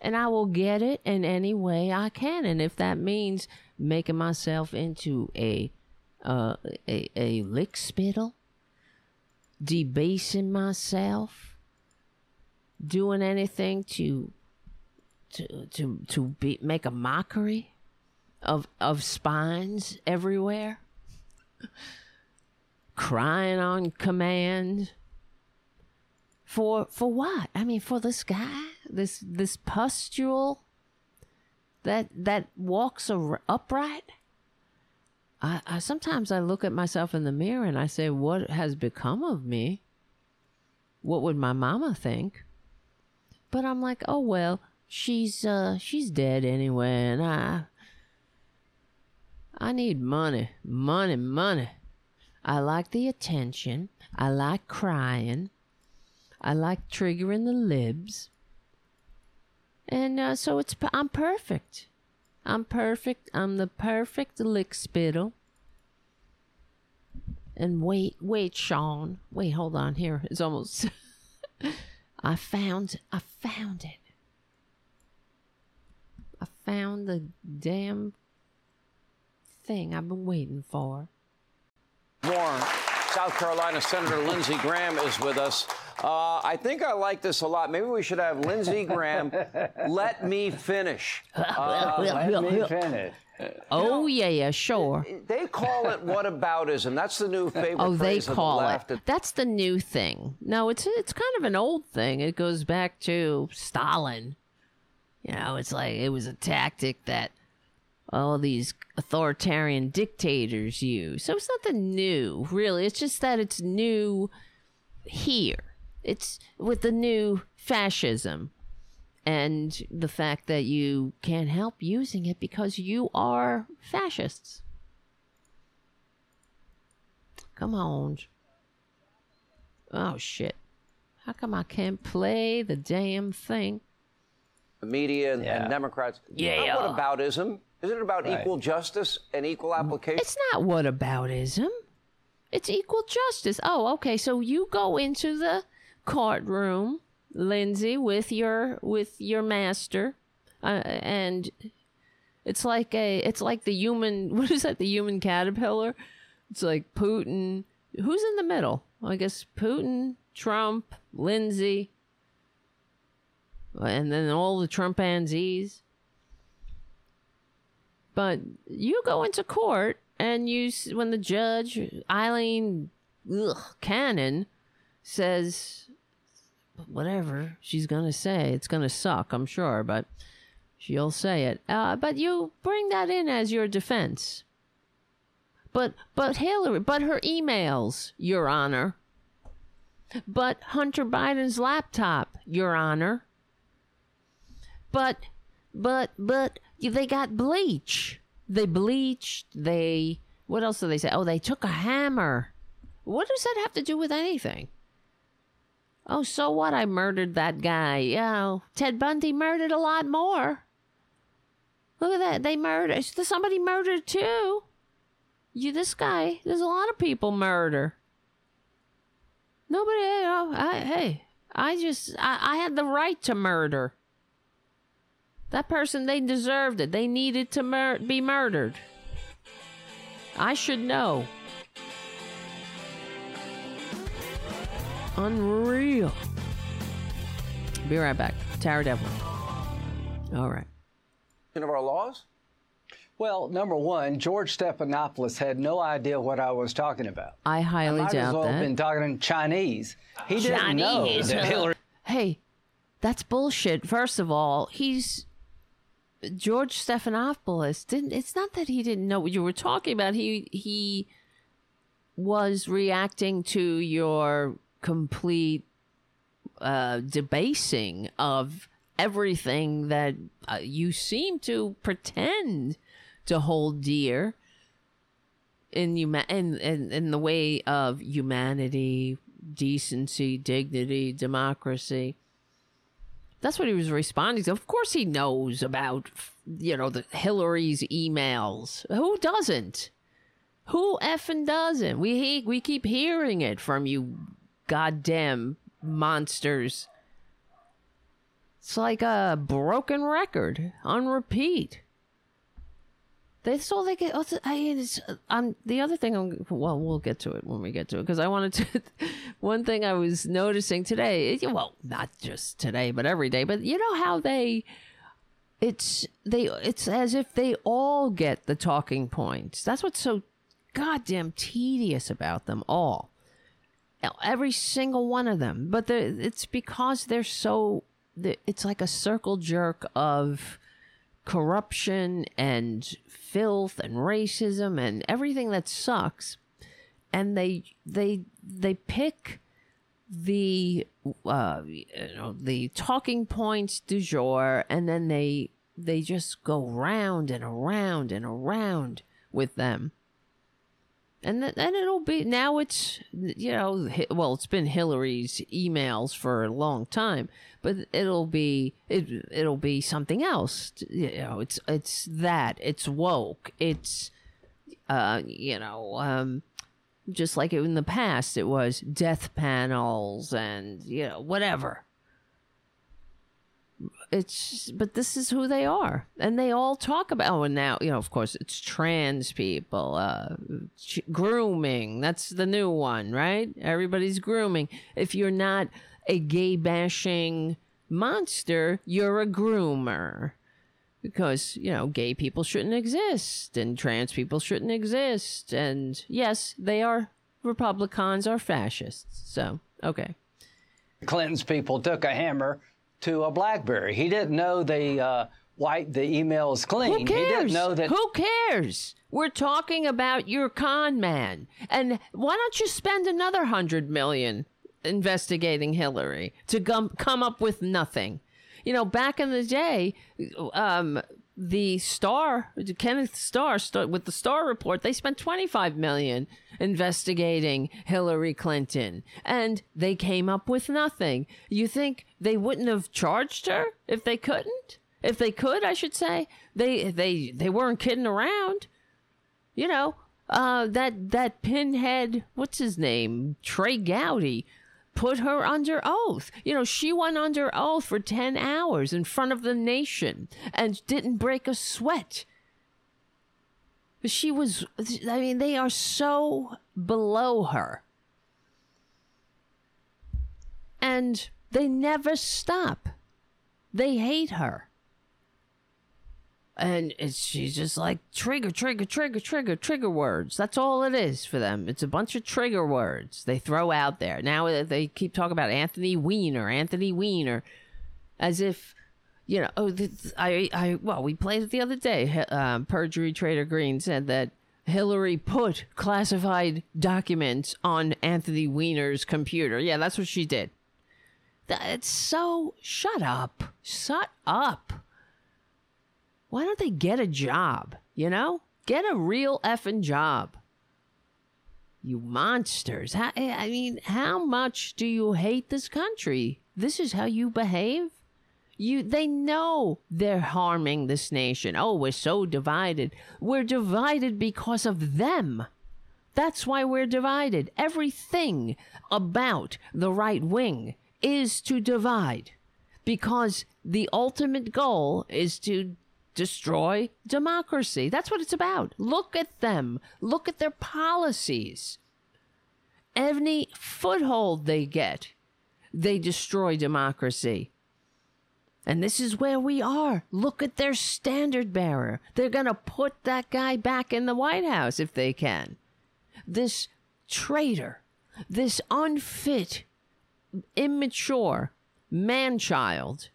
And I will get it in any way I can. And if that means making myself into a uh, a, a lick spittle, debasing myself, doing anything to to to to be make a mockery of of spines everywhere, crying on command, for for what? I mean, for this guy, this this pustule that that walks upright. I, I sometimes I look at myself in the mirror and I say, "What has become of me? What would my mama think?" But I'm like, "Oh well, she's uh she's dead anyway, and I I need money, money, money. I like the attention. I like crying." I like triggering the libs. And uh, so it's I'm perfect. I'm perfect. I'm the perfect lick spittle. And wait, wait, Sean. Wait, hold on here. It's almost I found I found it. I found the damn thing I've been waiting for. More. South Carolina Senator Lindsey Graham is with us. Uh, I think I like this a lot. Maybe we should have Lindsey Graham let me finish. Uh, Let me finish. Oh yeah, yeah, sure. they call it whataboutism. That's the new favorite Oh, they call of the it. That's the new thing. No, it's it's kind of an old thing. It goes back to Stalin. You know, it's like it was a tactic that all these authoritarian dictators use. So it's nothing new, really. It's just that it's new here. It's with the new fascism and the fact that you can't help using it because you are fascists. Come on. Oh shit. How come I can't play the damn thing? the media and, Yeah. and Democrats. Yeah. Not whataboutism. Isn't it about Right. equal justice and equal application? It's not what whataboutism. It's equal justice. Oh, okay. So you go into the courtroom, Lindsey, with your with your master, uh, and it's like a it's like the human. What is that? The human caterpillar. It's like Putin. Who's in the middle? I guess Putin, Trump, Lindsey, and then all the Trumpanzees. But you go into court and you, when the judge, Aileen ugh, Cannon, says whatever she's to say, it's to suck, I'm sure, but she'll say it. Uh, but you bring that in as your defense. But, but Hillary, but her emails, Your Honor. But Hunter Biden's laptop, Your Honor. But, but, but they got bleach. They bleached. They, what else do they say? Oh, they took a hammer. What does that have to do with anything? Oh, so what? I murdered that guy. Know, Ted Bundy murdered a lot more. Look at that. They murdered. Somebody murdered too. You, this guy. There's a lot of people murder. Nobody. You know, I, hey, I just. I, I had the right to murder. That person, they deserved it. They needed to mur- be murdered. I should know. Unreal. Be right back. Tara Devlin. All right. of our laws? Well, number one, George Stephanopoulos had no idea what I was talking about. I highly Might as doubt well have that. been talking in Chinese. He didn't know Chinese. that Hillary. hey, that's bullshit. First of all, he's George Stephanopoulos. Didn't it's not that he didn't know what you were talking about. He he was reacting to your complete uh, debasing of everything that uh, you seem to pretend to hold dear in huma- in, in in the way of humanity, decency, dignity, democracy. That's what he was responding to. Of course, he knows about you know the Hillary's emails. Who doesn't? Who effing doesn't? We he- we keep hearing it from you, goddamn monsters. It's like a broken record on repeat. That's all they get. oh, I it's, um, the other thing. I'm, well, we'll get to it when we get to it because I wanted to. one thing I was noticing today. Well, not just today, but every day. But you know how they. It's they. It's as if they all get the talking points. That's what's so goddamn tedious about them all. Every single one of them. But it's because they're so. It's like a circle jerk of corruption and filth and racism and everything that sucks and they they they pick the uh you know the talking points du jour and then they they just go round and around and around with them and th- and it'll be now it's you know well it's been Hillary's emails for a long time but it'll be it it'll be something else. You know it's it's that it's woke it's uh you know um just like in the past it was death panels and you know whatever it's but this is who they are. And they all talk about oh and now you know of course it's trans people uh grooming. That's the new one right? Everybody's grooming. If you're not a gay bashing monster you're a groomer. Because you know gay people shouldn't exist and trans people shouldn't exist. And yes they are republicans are fascists. So okay. Clinton's people took a hammer to a BlackBerry. He didn't know they uh, wiped the emails clean. Who He cares? didn't know that. Who cares? We're talking about your con man. And why don't you spend another hundred million investigating Hillary to gum- come up with nothing? You know, back in the day, um, the Star, Kenneth Starr, st- with the Starr report, they spent 25 million investigating Hillary Clinton and they came up with nothing. You think they wouldn't have charged her if they couldn't? If they could, I should say. They they they weren't kidding around. You know, uh that that pinhead, what's his name? Trey Gowdy put her under oath. You know, she went under oath for 10 hours in front of the nation and didn't break a sweat. She was, I mean, they are so below her. And they never stop. They hate her. And it's, she's just like trigger, trigger, trigger, trigger, trigger words. That's all it is for them. It's a bunch of trigger words they throw out there. Now they keep talking about Anthony Weiner, Anthony Weiner, as if, you know, oh, this, I, I, well, we played it the other day. Um, Marjorie Traitor Greene said that Hillary put classified documents on Anthony Weiner's computer. Yeah, that's what she did. That's so. Shut up. Shut up. Why don't they get a job? You know? Get a real effing job. You monsters. How, eh, I mean, how much do you hate this country? This is how you behave? You they know they're harming this nation. Oh, we're so divided. We're divided because of them. That's why we're divided. Everything about the right wing is to divide because the ultimate goal is to destroy democracy. That's what it's about. Look at them, look at their policies. Any foothold they get, they destroy democracy. And this is where we are. Look at their standard bearer. They're going to put that guy back in the White House if they can. This traitor, this unfit, immature man child,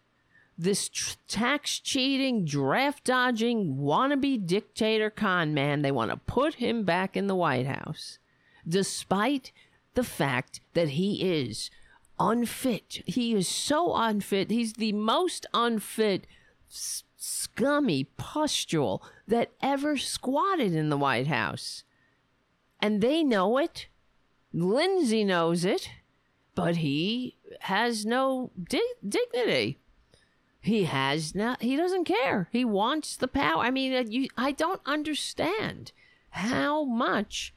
this tr- tax cheating, draft dodging, wannabe dictator con man, they want to put him back in the White House, despite the fact that he is unfit. He is so unfit. He's the most unfit, s- scummy pustule that ever squatted in the White House. And they know it. Lindsey knows it. But he has no di- dignity. He has not. He doesn't care. He wants the power. I mean, uh, you, I don't understand how much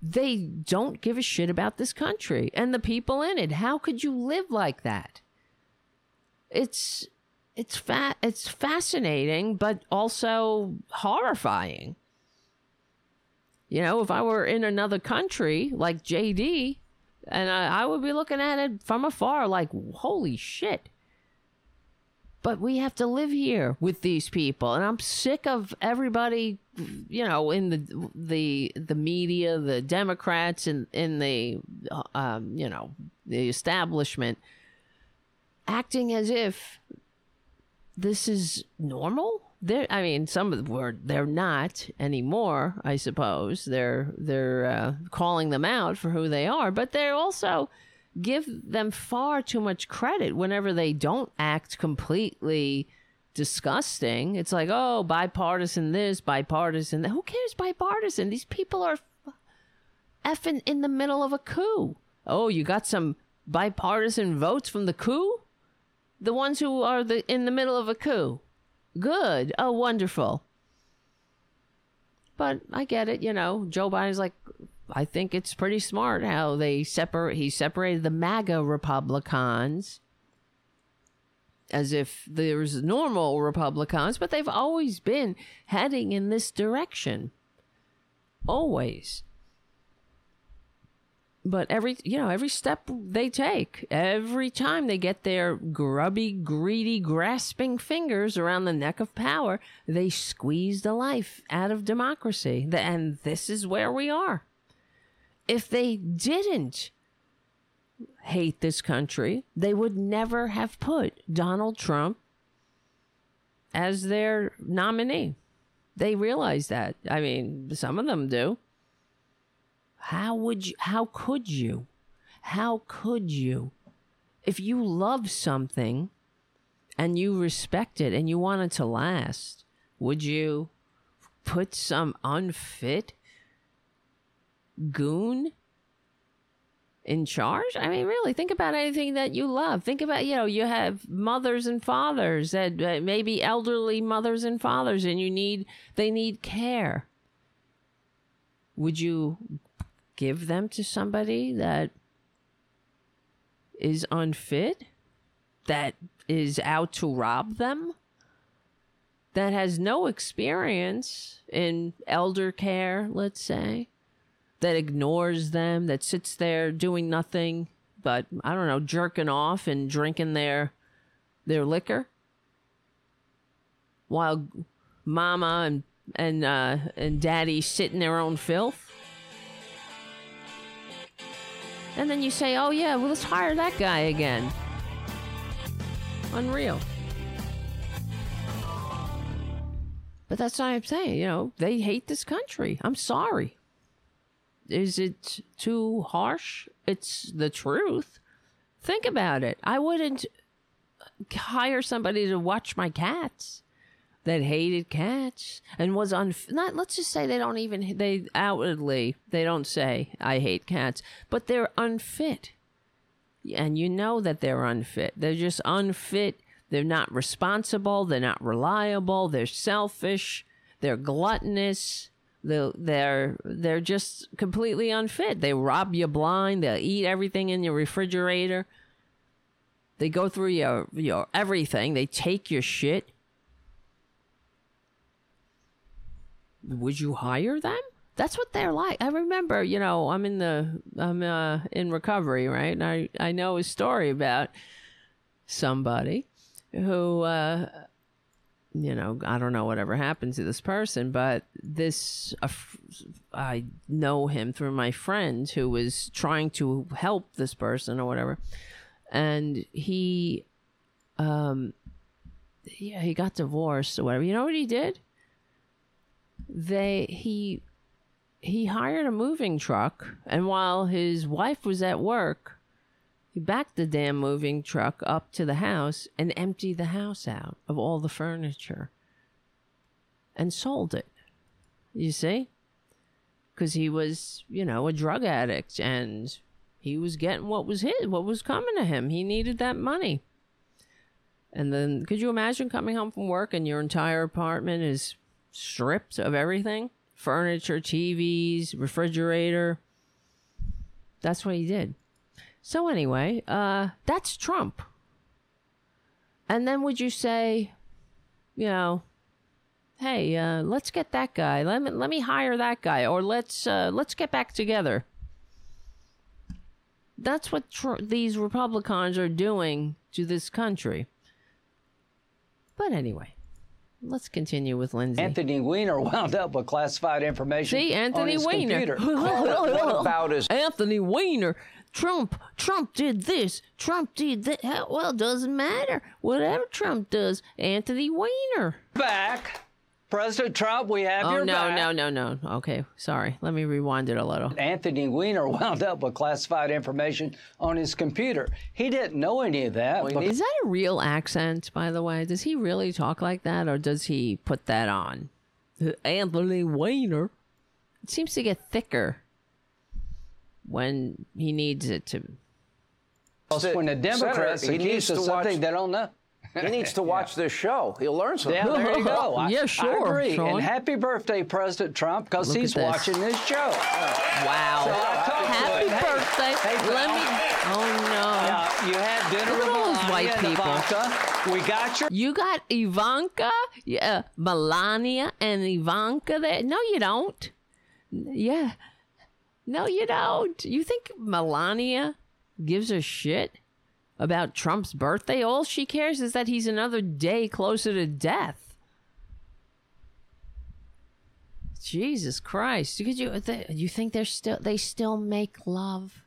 they don't give a shit about this country and the people in it. How could you live like that? It's it's fa- it's fascinating, but also horrifying. You know, if I were in another country like JD, and I, I would be looking at it from afar, like, holy shit but we have to live here with these people. And i'm sick of everybody you know in the the the media the democrats and in the um you know the establishment acting as if this is normal. They're i mean some of the word they're not anymore i suppose. They're they're uh, calling them out for who they are but they're also give them far too much credit whenever they don't act completely disgusting. It's like, oh, bipartisan this, bipartisan that. Who cares bipartisan? These people are effing in the middle of a coup. Oh, you got some bipartisan votes from the coup? The ones who are the in the middle of a coup. Good. Oh, wonderful. But I get it, you know. Joe Biden's like, I think it's pretty smart how they separate. He separated the MAGA Republicans as if there's normal Republicans, but they've always been heading in this direction. Always. But every you know every step they take, every time they get their grubby, greedy, grasping fingers around the neck of power, they squeeze the life out of democracy. And this is where we are. If they didn't hate this country, they would never have put Donald Trump as their nominee. They realize that. I mean, some of them do. How would you, how could you? How could you? If you love something and you respect it and you want it to last, would you put some unfit goon in charge? I mean, really, think about anything that you love. Think about, you know, you have mothers and fathers that uh, maybe elderly mothers and fathers, and you need, they need care. Would you give them to somebody that is unfit? That is out to rob them? That has no experience in elder care, let's say? That ignores them, that sits there doing nothing but I don't know, jerking off and drinking their their liquor, while Mama and and uh, and Daddy sit in their own filth. And then you say, "Oh yeah, well let's hire that guy again." Unreal. But that's what I'm saying. You know, they hate this country. I'm sorry is it too harsh? It's the truth. Think about it. I wouldn't hire somebody to watch my cats that hated cats and was on not let's just say they don't even they outwardly they don't say I hate cats, but they're unfit. And you know that they're unfit. They're just unfit. They're not responsible, they're not reliable, they're selfish, they're gluttonous they're, they're just completely unfit. They rob you blind. They'll eat everything in your refrigerator. They go through your your everything. They take your shit. Would you hire them? That's what they're like. I remember, you know, I'm in the I'm uh, in recovery, right? And I I know a story about somebody who uh, you know, I don't know whatever happened to this person, but this, uh, I know him through my friend who was trying to help this person or whatever. And he, um, yeah, he got divorced or whatever. You know what he did? They, he, he hired a moving truck, and while his wife was at work, he backed the damn moving truck up to the house and emptied the house out of all the furniture and sold it. You see? Because he was, you know, a drug addict and he was getting what was his, what was coming to him. He needed that money. And then, could you imagine coming home from work and your entire apartment is stripped of everything? Furniture, TVs, refrigerator. That's what he did. So anyway, uh, that's Trump. And then would you say, you know, hey, uh, let's get that guy. Let me let me hire that guy, or let's uh, let's get back together. That's what tr- these Republicans are doing to this country. But anyway, let's continue with Lindsey. Anthony Weiner wound up with classified information. See, Anthony on his Weiner. computer. what about his Anthony Weiner. Trump, Trump did this. Trump did that. Hell, Well, doesn't matter. Whatever Trump does, Anthony Weiner. back. President Trump, we have Oh your no, back. no, no, no. Okay, sorry. Let me rewind it a little. Anthony Weiner wound up with classified information on his computer. He didn't know any of that. Is that a real accent, by the way? Does he really talk like that, or does he put that on? Anthony Weiner. It seems to get thicker. When he needs it to. when the Democrats Senator, he accuse needs of to something watch- they don't know. He needs to watch this show. He'll learn something. Yeah, there you go. I, Yeah, sure, I agree. Sean. And happy birthday, President Trump, because he's this. watching this show. Wow! So I to Happy him. Hey, birthday! hey, Let me. Oh no! Uh, you had dinner Look with all those white people. Ivanka. We got your You got Ivanka, yeah, Melania, and Ivanka there. No, you don't. Yeah, no, you don't. You think Melania gives a shit about Trump's birthday? All she cares is that he's another day closer to death. Jesus Christ! Could you th- you think they're still they still make love?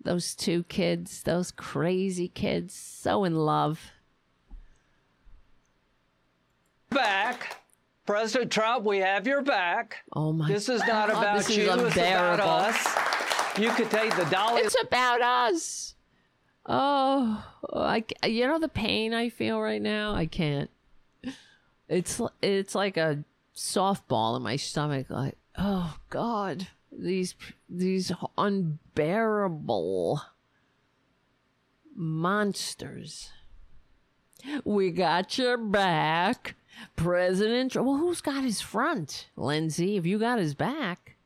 Those two kids, those crazy kids, so in love. back. President Trump, we have your back. Oh my! This is not about this is you. It's about us. You could take the dolly. It's about us. Oh, I ca- you know the pain I feel right now. I can't. It's it's like a softball in my stomach. Like oh God, these these unbearable monsters. We got your back, President. Tr- Well, who's got his front, Lindsey? If you got his back.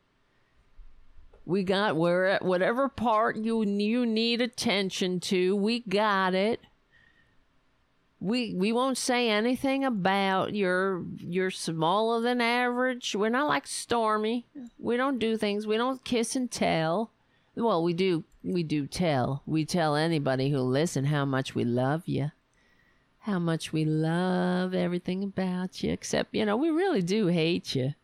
We got where at whatever part you you need attention to, we got it. We we won't say anything about your you're smaller than average. We're not like Stormy. We don't do things. We don't kiss and tell. Well, we do we do tell. We tell anybody who listen how much we love you. How much we love everything about you except, you know, we really do hate you.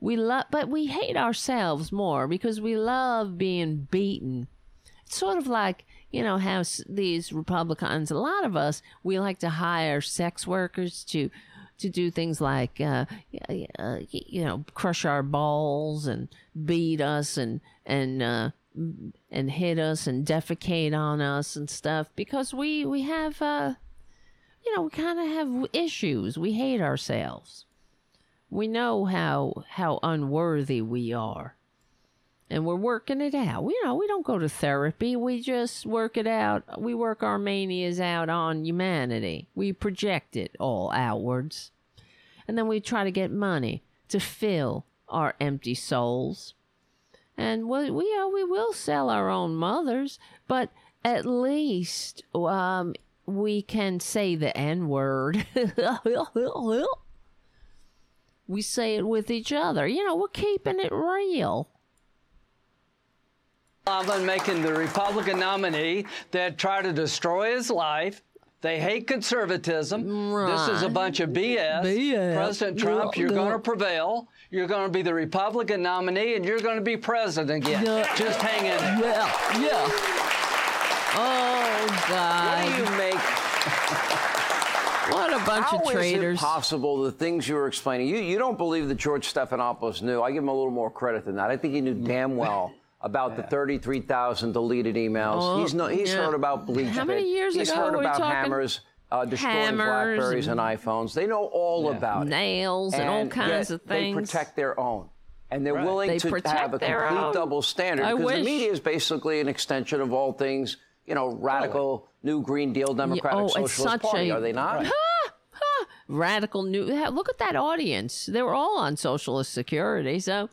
We love but we hate ourselves more because we love being beaten. It's sort of like you know how these republicans a lot of us we like to hire sex workers to to do things like uh, uh you know crush our balls and beat us and and uh and hit us and defecate on us and stuff because we we have uh you know we kind of have issues. We hate ourselves. We know how how unworthy we are. And we're working it out. You know we don't go to therapy. We just work it out. We work our manias out on humanity. We project it all outwards. And then we try to get money to fill our empty souls. And we we, uh, we will sell our own mothers but at least um we can say the n word we say it with each other. You know, we're keeping it real. Sullivan making the Republican nominee that tried to destroy his life. They hate conservatism. This is a bunch of BS. BS. President Trump, Yeah, you're yeah. going to prevail. You're going to be the Republican nominee, and you're going to be president again. Yeah. Just hang in there. Yeah, yeah. Oh God. What do you make? What a bunch How of is traitors! it possible the things you were explaining? You you don't believe that George Stephanopoulos knew. I give him a little more credit than that. I think he knew damn well about the 33,000 deleted emails. Oh, he's no, he's yeah. heard about bleach. How many years he's ago heard were we about hammers uh, destroying Hammers Blackberries and, iPhones. They know all about it. Nails and, all kinds of things. They protect their own. And they're Right. willing They to have a complete own. double standard because the media is basically an extension of all things, you know, radical New Green Deal Democratic oh, it's Socialist such Party, a- are they not? Radical new. Look at that audience. They were all on Socialist Security. So,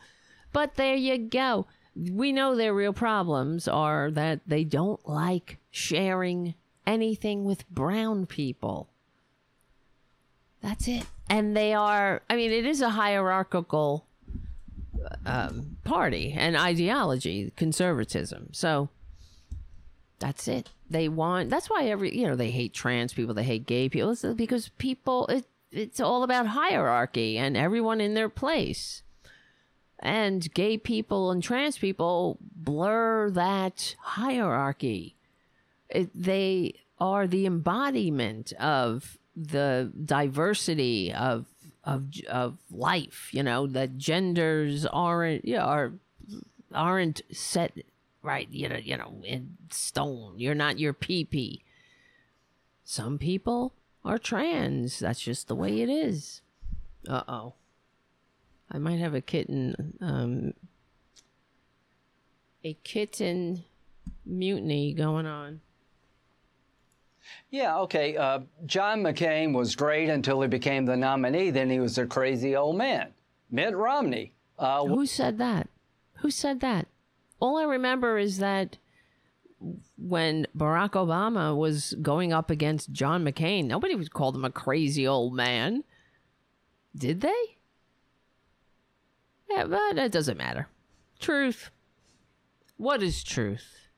but there you go. We know their real problems are that they don't like sharing anything with brown people. That's it. And they are, I mean, it is a hierarchical um, party and ideology, conservatism. So that's it. They want, that's why every, you know, they hate trans people, they hate gay people. It's because people, it, it's all about hierarchy and everyone in their place. And gay people and trans people blur that hierarchy it, they are the embodiment of the diversity of of of life you know that genders aren't you know, are aren't set right you know you know in stone you're not your pee some people are trans that's just the way it is uh-oh i might have a kitten um a kitten mutiny going on. Yeah, okay. Uh, John McCain was great until he became the nominee. Then he was a crazy old man. Mitt Romney. Uh, Who said that? Who said that? All I remember is that when Barack Obama was going up against John McCain, nobody would call him a crazy old man. Did they? Yeah, but it doesn't matter. Truth. What is truth?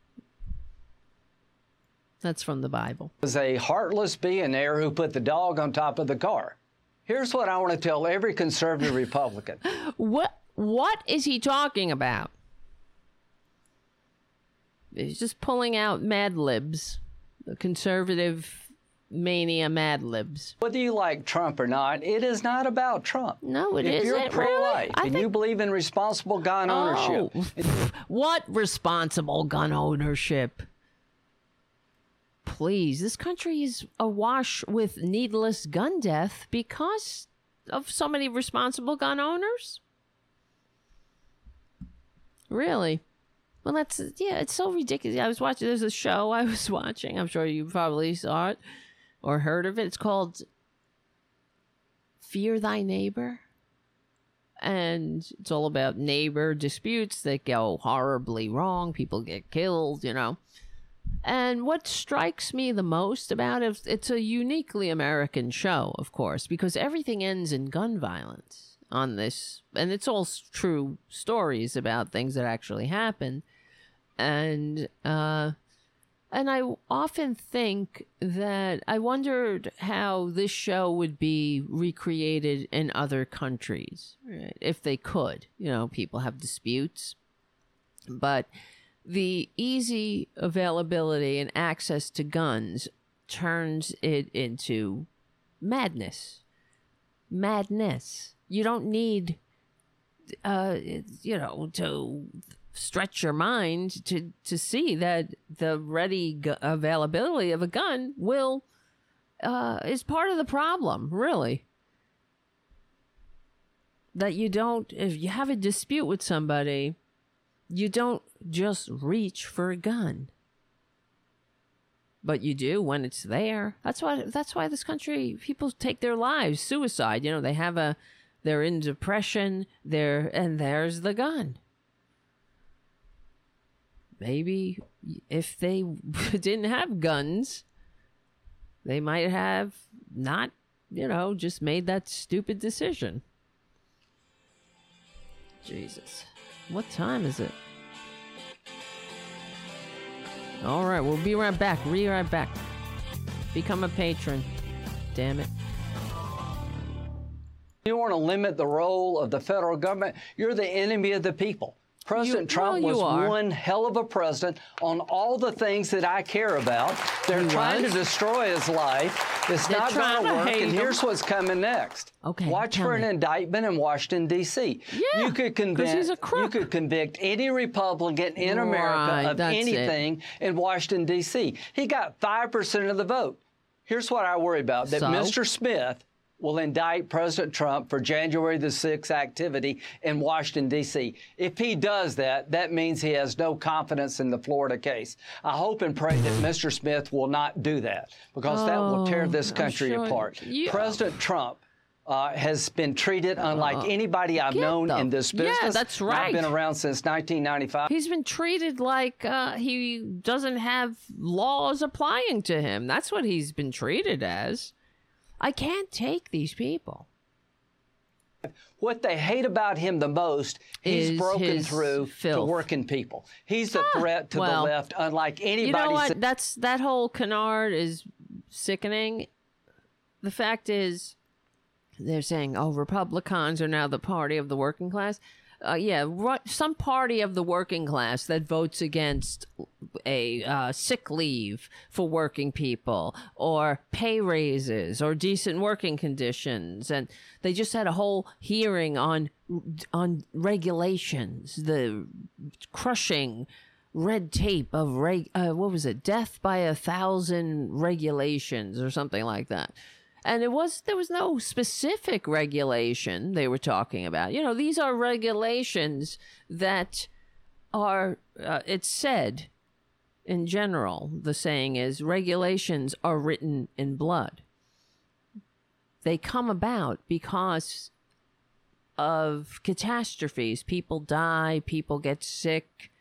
That's from the Bible. was a heartless billionaire who put the dog on top of the car. Here's what I want to tell every conservative Republican. What what is he talking about? He's just pulling out Mad Libs, the conservative mania Mad Libs. Whether you like Trump or not, it is not about Trump. No, it if you're pro-life really? And you believe in responsible gun oh. ownership, Oh, what responsible gun ownership? Please, this country is awash with needless gun death because of so many responsible gun owners. Really? Well, that's yeah. It's so ridiculous. I was watching. There's a show I was watching. I'm sure you probably saw it or heard of it. It's called "Fear Thy Neighbor." and it's all about neighbor disputes that go horribly wrong. People get killed, you know. And what strikes me the most about it, it's a uniquely American show, of course, because everything ends in gun violence on this, and it's all true stories about things that actually happen. And uh, and I often think that I wondered how this show would be recreated in other countries, right? If they could. You know, people have disputes. But the easy availability and access to guns turns it into madness. Madness. You don't need uh, you know, to stretch your mind to to see that the ready gu- availability of a gun will uh, is part of the problem. Really, that you don't if you have a dispute with somebody, you don't just reach for a gun. But you do when it's there. That's why that's why this country people take their lives, suicide. You know, they have a they're in depression, they're and there's the gun. Maybe if they didn't have guns, they might have not, you know, just made that stupid decision. Jesus. What time is it? All right, we'll be right back. Be right back. Become a patron. Damn it. you want to limit the role of the federal government, you're the enemy of the people. President You- Trump well, was are. one hell of a president on all the things that I care about. They're He trying was. to destroy his life. It's They're not going to work. And him. here's what's coming next. Okay, Watch for me. an indictment in Washington D.C. Yeah, you could convict. he's a You could convict any Republican in Right, America of that's it. anything in Washington D.C. He got five percent of the vote. Here's what I worry about: that So? Mr. Smith will indict President Trump for January the 6th activity in Washington, D.C. If he does that, that means he has no confidence in the Florida case. I hope and pray that Mr. Smith will not do that because that will tear Oh, this country sure- apart. Yeah. President Trump. Uh, has been treated unlike anybody I've known the- in this business. Yeah, that's And I've been around since 1995. He's been treated like uh, he doesn't have laws applying to him. That's what he's been treated as. I can't take these people. What they hate about him the most, he's Is broken his through to working people. He's a ah, threat to well, the left, unlike anybody. You know what? That's that whole canard is sickening. The fact is, they're saying, "Oh, Republicans are now the party of the working class." Uh, yeah, ru- some party of the working class that votes against a uh, sick leave for working people, or pay raises, or decent working conditions, and they just had a whole hearing on on regulations, the crushing red tape of reg uh, what was it? Death by a thousand regulations or something like that and it was there was no specific regulation they were talking about you know these are regulations that are, uh, it's said in general, the saying is regulations are written in blood. They come about because of catastrophes. People die, people get sick,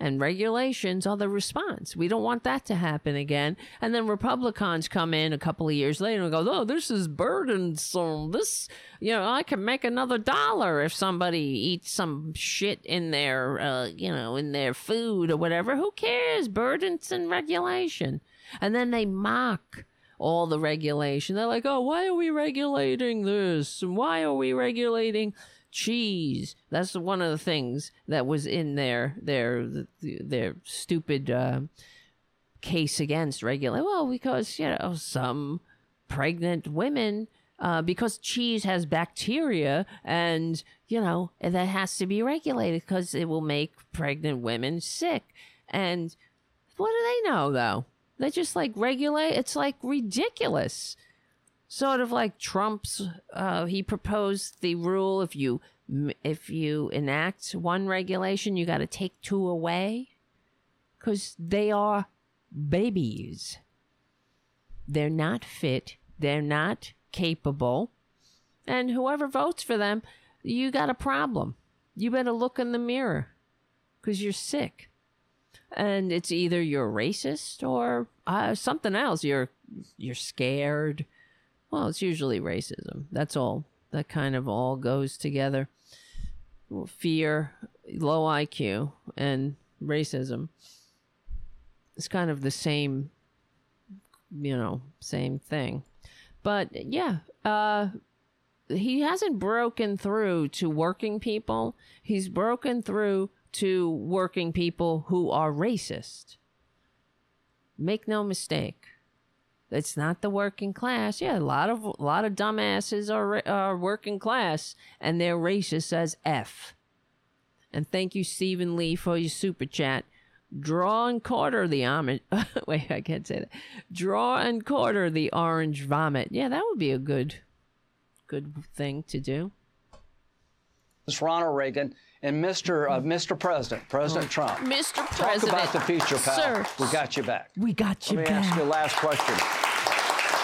and regulations are the response. We don't want that to happen again. And then Republicans come in a couple of years later and go, "Oh, this is burdensome. This, you know, I can make another dollar if somebody eats some shit in their, uh, you know, in their food or whatever. Who cares? Burdensome regulation." And then they mock all the regulation. They're like, "Oh, why are we regulating this? And why are we regulating?" Cheese. That's one of the things that was in their their their stupid uh, case against regular. Well, because you know some pregnant women. Uh, because cheese has bacteria and you know that has to be regulated because it will make pregnant women sick and what do they know though they just like regulate it's like ridiculous sort of like Trump's. Uh, he proposed the rule if you if you enact one regulation, you got to take two away because they are babies. They're not fit. They're not capable. And whoever votes for them, you got a problem. You better look in the mirror because you're sick. And it's either you're racist or uh, something else. You're you're scared well, it's usually racism. That's all. That kind of all goes together. Fear, low IQ, and racism. It's kind of the same, you know, same thing. But yeah, uh, he hasn't broken through to working people. He's broken through to working people who are racist. Make no mistake. It's not the working class. Yeah, a lot of a lot of dumbasses are are working class, and they're racist as f. And thank you, Stephen Lee, for your super chat. Draw and quarter the orange. Wait, I can't say that. Draw and quarter the orange vomit. Yeah, that would be a good, good thing to do. It's Ronald Reagan and Mr. Uh, Mr. President, President Trump. Mr. President. Talk about the future, pal. Sir. We got you back. We got you Let me back. ask you a last question.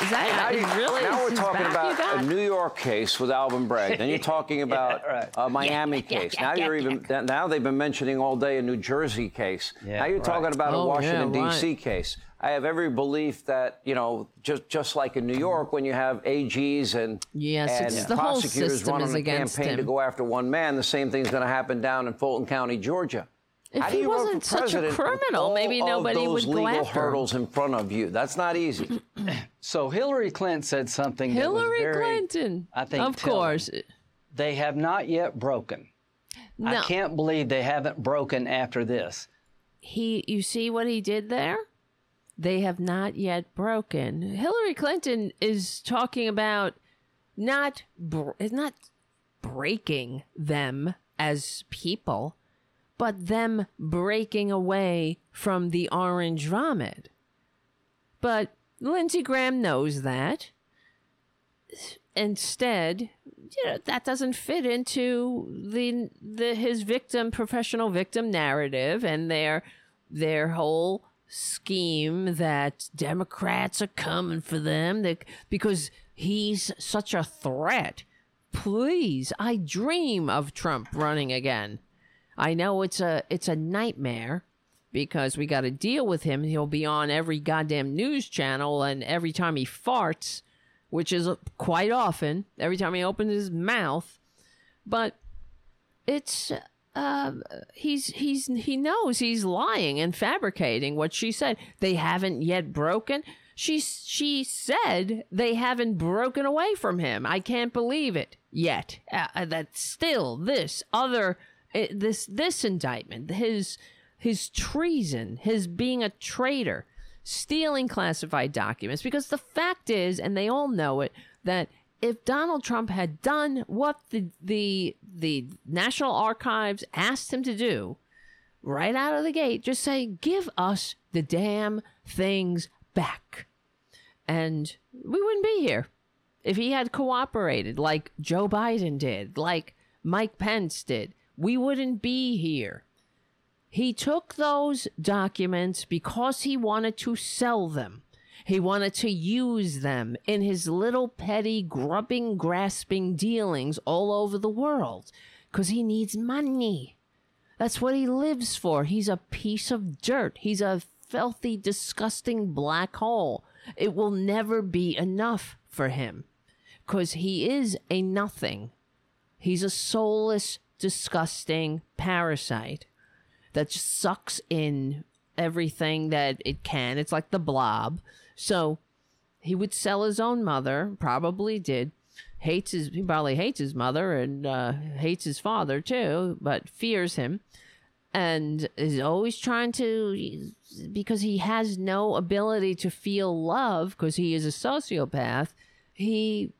Is that Now, you, really? now we're talking back about a New York case with Alvin Bragg. Then you're talking about right. a Miami Yeah, yeah, case. yeah, now yeah, you're even now they've been mentioning all day a New Jersey case. Yeah, now you're right. talking about Oh, a Washington yeah, D.C. right. case. I have every belief that you know, just just like in New York, when you have AGs and Yes, and it's- the whole prosecutors system running is a against campaign to go after one man, the same thing's going to happen down in Fulton County, Georgia. If How do he you run wasn't for such a criminal, maybe of nobody those would go legal after him. hurdles in front of you. That's not easy. So Hillary Clinton said something. that was Hillary very- Clinton. I think, Of telling. course. They have not yet broken. I can't believe they haven't broken after this. he you see what he did there they have not yet broken hillary clinton is talking about not br- is not breaking them as people but them breaking away from the orange vomit. But lindsey graham knows that. Instead you know that doesn't fit into the the his victim professional victim narrative and their their whole scheme that democrats are coming for them that, because he's such a threat. Please i dream of trump running again i know it's a it's a nightmare because we got to deal with him. He'll be on every goddamn news channel and every time he farts which is quite often every time he opens his mouth. But it's uh, he's he's he knows he's lying and fabricating what she said. They haven't yet broken. She she said they haven't broken away from him. I can't believe it yet. Uh, that still this other uh, this this indictment his his treason his being a traitor stealing classified documents because the fact is and they all know it that if Donald Trump had done what the the the National Archives asked him to do right out of the gate just say give us the damn things back. And we wouldn't be here if he had cooperated like Joe Biden did like Mike Pence did we wouldn't be here He took those documents because he wanted to sell them. He wanted to use them in his little petty grubbing, grasping dealings all over the world because he needs money. That's what he lives for. He's a piece of dirt. He's a filthy, disgusting black hole. It will never be enough for him because he is a nothing. He's a soulless, disgusting parasite that just sucks in everything that it can. It's like the blob. So he would sell his own mother, probably did. Hates his, he probably hates his mother and uh, hates his father too, but fears him and is always trying to because he has no ability to feel love because he is a sociopath he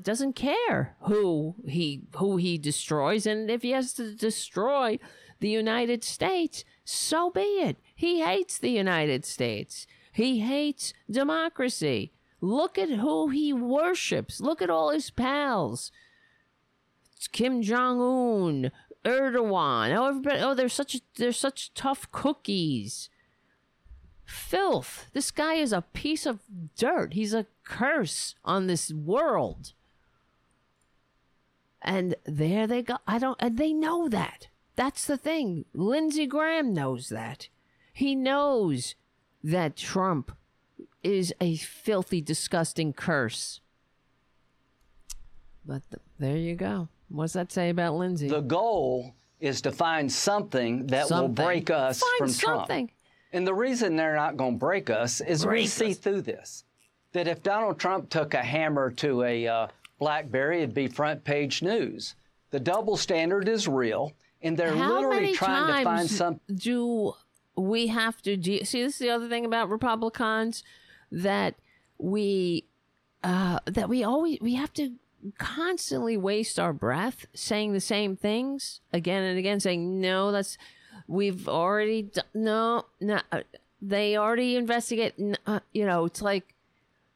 doesn't care who he who he destroys and if he has to destroy the United States so be it he hates the United States he hates democracy look at who he worships look at all his pals it's Kim Jong Un, Erdogan. Oh, everybody. Oh, they're such they're such tough cookies. Filth. This guy is a piece of dirt. He's a curse on this world. And there they go. I don't. And they know that. That's the thing. Lindsey Graham knows that. He knows that Trump is a filthy, disgusting curse. But th- there you go. What's that say about Lindsey? The goal is to find something that Something. will break us Find from something. Trump. And the reason they're not going to break us is Break we see us. through this. That if Donald Trump took a hammer to a uh, BlackBerry, it'd be front page news. The double standard is real, and they're How literally trying to find some. do we have to de- see? This is the other thing about Republicans that we uh, that we always we have to constantly waste our breath saying the same things again and again, saying no, that's we've already d- no no. Uh, they already investigate. Uh, you know, it's like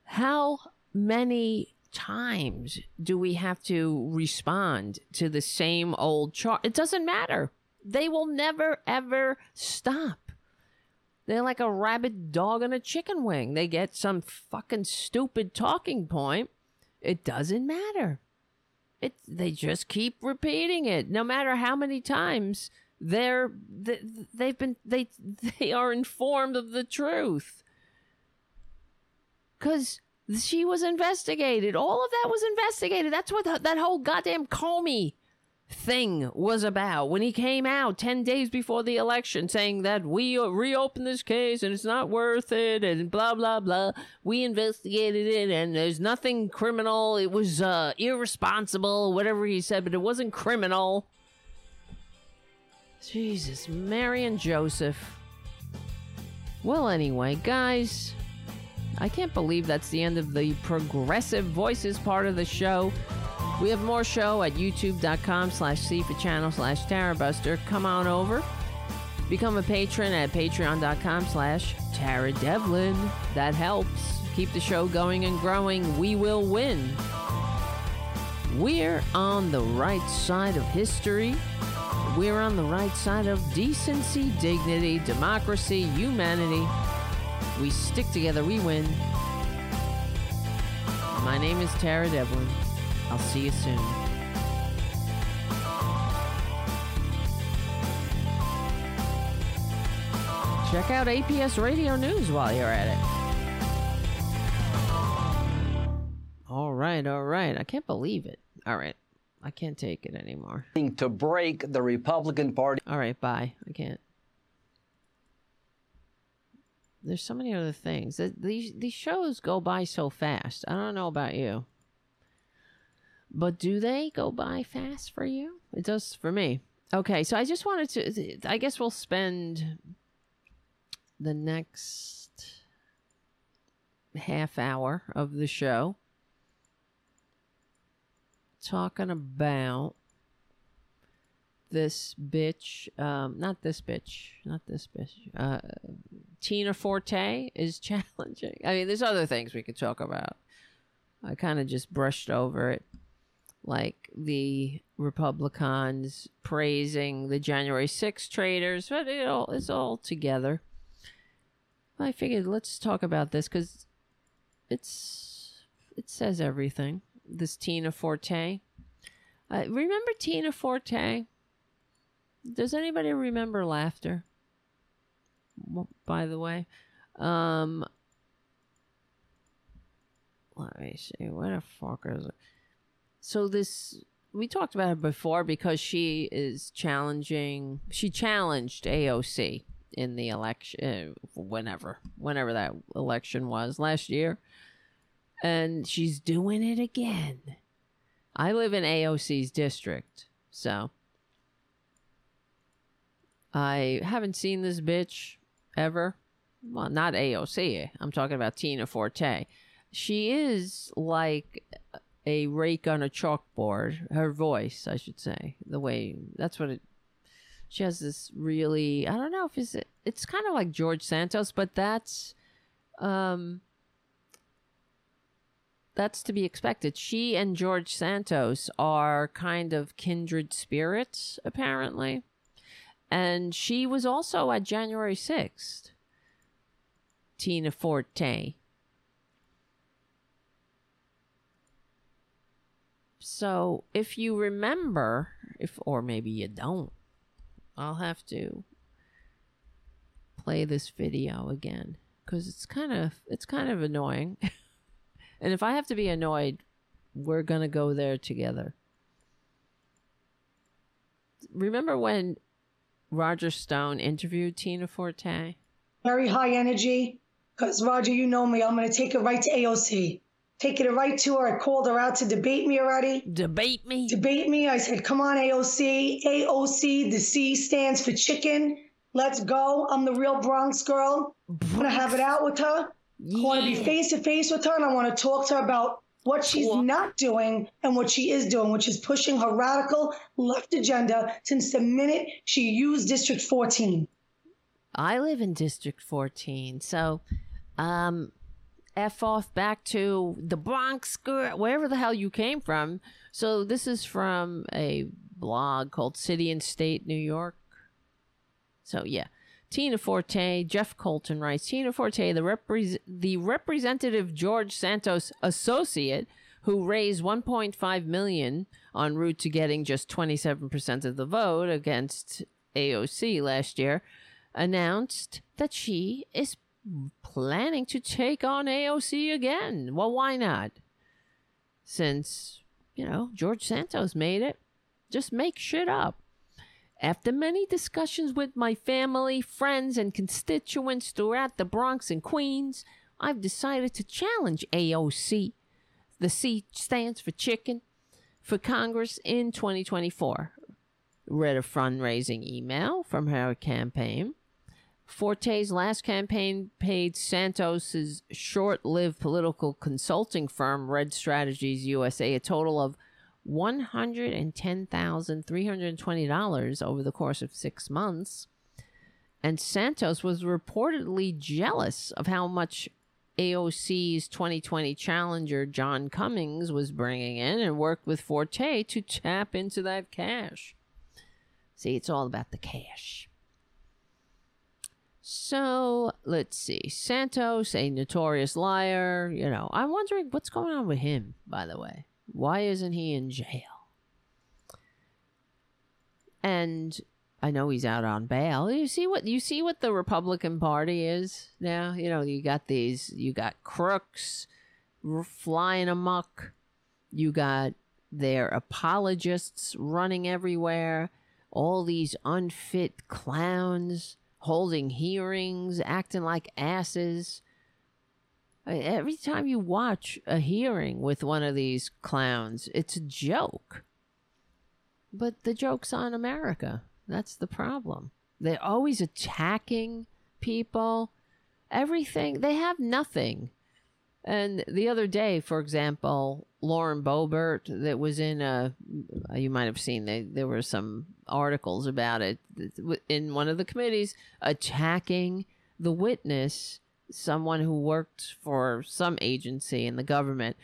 how many times do we have to respond to the same old chart? It doesn't matter. They will never ever stop. They're like a rabid dog on a chicken wing. They get some fucking stupid talking point. It doesn't matter. It they just keep repeating it no matter how many times they're they, they've been they they are informed of the truth because she was investigated. All of that was investigated. That's what th- that whole goddamn Comey thing was about when he came out 10 days before the election saying that we reopened this case and it's not worth it and blah blah blah we investigated it and there's nothing criminal it was uh irresponsible whatever he said but it wasn't criminal jesus mary and joseph well anyway guys I can't believe that's the end of the progressive voices part of the show. We have more show at youtube.com slash CFA channel slash Tarabuster. Come on over. Become a patron at patreon.com slash Tara Devlin. That helps. Keep the show going and growing. We will win. We're on the right side of history. We're on the right side of decency, dignity, democracy, humanity. We stick together, we win. My name is Tara Devlin. I'll see you soon. Check out APS Radio News while you're at it. All right, all right. I can't believe it. All right. I can't take it anymore. to break the Republican Party. All right, bye. I can't. There's so many other things. Th- These these shows go by so fast. I don't know about you. But do they go by fast for you? It does for me. Okay, so I just wanted to I guess we'll spend the next half hour of the show talking about this bitch, um, not this bitch, not this bitch. Uh, Tina Forte is challenging. I mean, there's other things we could talk about. I kind of just brushed over it like the Republicans praising the January 6th traitors, but it all it's all together. I figured let's talk about this because it's it says everything. This Tina Forte. Uh, remember Tina Forte? Does anybody remember laughter? Well, by the way, um, let me see. Where the fuck is it? So this we talked about it before because she is challenging. She challenged AOC in the election, uh, whenever, whenever that election was last year, and she's doing it again. I live in AOC's district, so I haven't seen this bitch ever. Well, not AOC. I'm talking about Tina Forte. She is like a rake on a chalkboard. Her voice, I should say, the way that's what it. She has this really. I don't know if it's it's kind of like George Santos, but that's, um, that's to be expected. She and George Santos are kind of kindred spirits, apparently, and she was also at January sixth. Tina Forte. So if you remember, if or maybe you don't, I'll have to play this video again because it's kind of it's kind of annoying. and if I have to be annoyed, we're gonna go there together. Remember when Roger Stone interviewed Tina Forte? Very high energy. Because, Roger, you know me. I'm going to take it right to AOC. Taking it right to her. I called her out to debate me already. Debate me? Debate me. I said, come on, AOC. AOC, the C stands for chicken. Let's go. I'm the real Bronx girl. I'm going to have it out with her. Yeah. I want to be face to face with her and I want to talk to her about what she's cool. not doing and what she is doing, which is pushing her radical left agenda since the minute she used District 14. I live in District 14, so um, F off back to the Bronx, wherever the hell you came from. So this is from a blog called City and State New York. So yeah. Tina Forte, Jeff Coltin writes, Tina Forte, the, repre- the representative George Santos associate who raised 1.5 million en route to getting just 27% of the vote against AOC last year, announced that she is planning to take on AOC again. Well, why not? Since, you know, George Santos made it. Just make shit up. After many discussions with my family, friends, and constituents throughout the Bronx and Queens, I've decided to challenge AOC. The C stands for chicken for Congress in 2024. Read a fundraising email from her campaign. Forte's last campaign paid Santos's short-lived political consulting firm Red Strategies USA a total of $110,320 over the course of 6 months. And Santos was reportedly jealous of how much AOC's 2020 challenger John Cummings was bringing in and worked with Forte to tap into that cash. See, it's all about the cash. So let's see. Santos, a notorious liar. You know, I'm wondering what's going on with him, by the way. Why isn't he in jail? And I know he's out on bail. You see what you see what the Republican Party is now. You know, you got these. You got crooks flying amok. You got their apologists running everywhere. All these unfit clowns holding hearings, acting like asses. Every time you watch a hearing with one of these clowns, it's a joke. But the joke's on America. That's the problem. They're always attacking people. Everything. They have nothing. And the other day, for example, Lauren Boebert, that was in a, you might have seen, they, there were some articles about it in one of the committees attacking the witness, someone who worked for some agency in the government.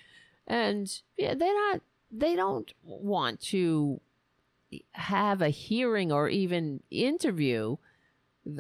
And yeah, they're not, they don't want to have a hearing or even interview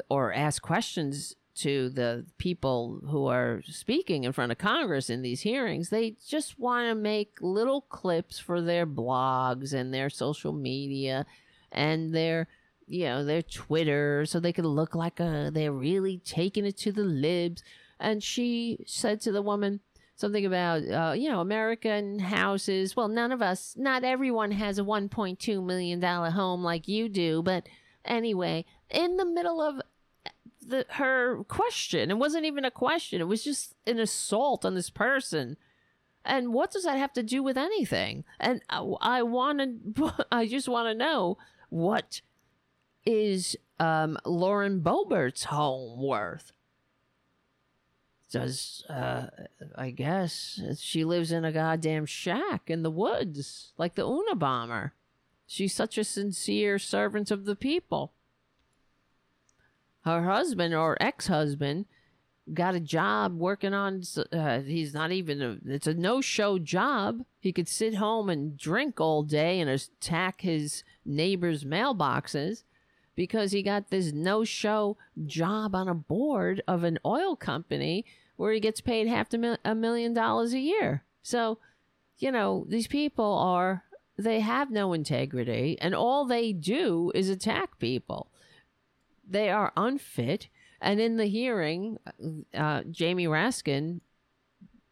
or ask questions to the people who are speaking in front of Congress in these hearings. They just want to make little clips for their blogs and their social media and their you know their Twitter so they can look like a they're really taking it to the libs. And she said to the woman something about uh, you know American houses. Well, none of us, not everyone has a 1.2 million dollar home like you do, but anyway, in the middle of the, her question. It wasn't even a question. It was just an assault on this person. And what does that have to do with anything? And I, I want to, I just want to know what is um, Lauren Boebert's home worth? Does, uh, I guess she lives in a goddamn shack in the woods, like the Unabomber. She's such a sincere servant of the people her husband or ex-husband got a job working on uh, he's not even a, it's a no-show job he could sit home and drink all day and attack his neighbors mailboxes because he got this no-show job on a board of an oil company where he gets paid half a, mil- a million dollars a year so you know these people are they have no integrity and all they do is attack people they are unfit. And in the hearing, uh, Jamie Raskin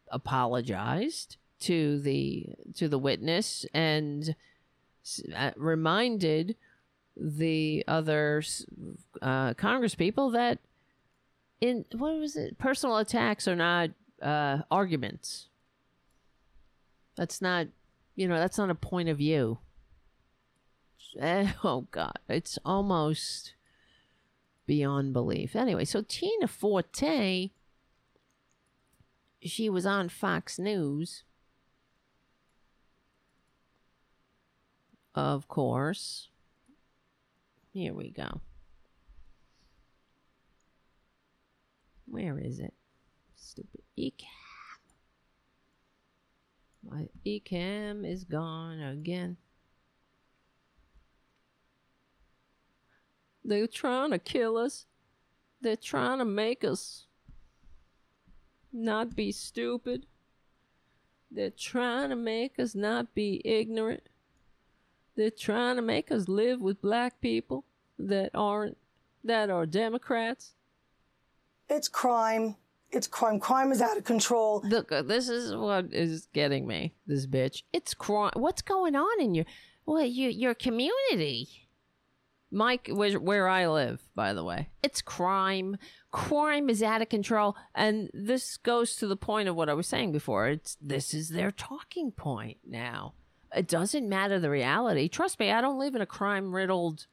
apologized to the to the witness and uh, reminded the other uh, Congress people that in what was it? Personal attacks are not uh, arguments. That's not, you know, that's not a point of view. Oh God, it's almost beyond belief. Anyway, so Tina Forte, she was on Fox News. Of course. Here we go. Where is it? Stupid Ecamm. My Ecamm is gone again. They're trying to kill us. They're trying to make us not be stupid. They're trying to make us not be ignorant. They're trying to make us live with black people that aren't, that are Democrats. It's crime. It's crime. Crime is out of control. Look, uh, this is what is getting me. This bitch. It's crime. What's going on in your, well, your your community? Mike, where, where I live, by the way, it's crime. Crime is out of control, and this goes to the point of what I was saying before. It's this is their talking point now. It doesn't matter the reality. Trust me, I don't live in a crime riddled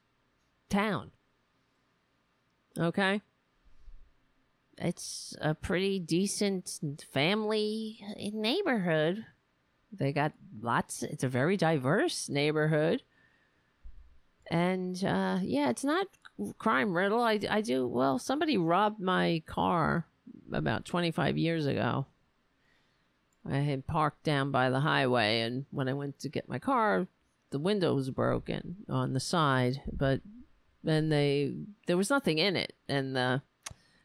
town. Okay, it's a pretty decent family neighborhood. They got lots. It's a very diverse neighborhood and uh, yeah, it's not crime riddle. I, I do well. Somebody robbed my car about 25 years ago. I had parked down by the highway, and when I went to get my car, the window was broken on the side, but then they there was nothing in it, and the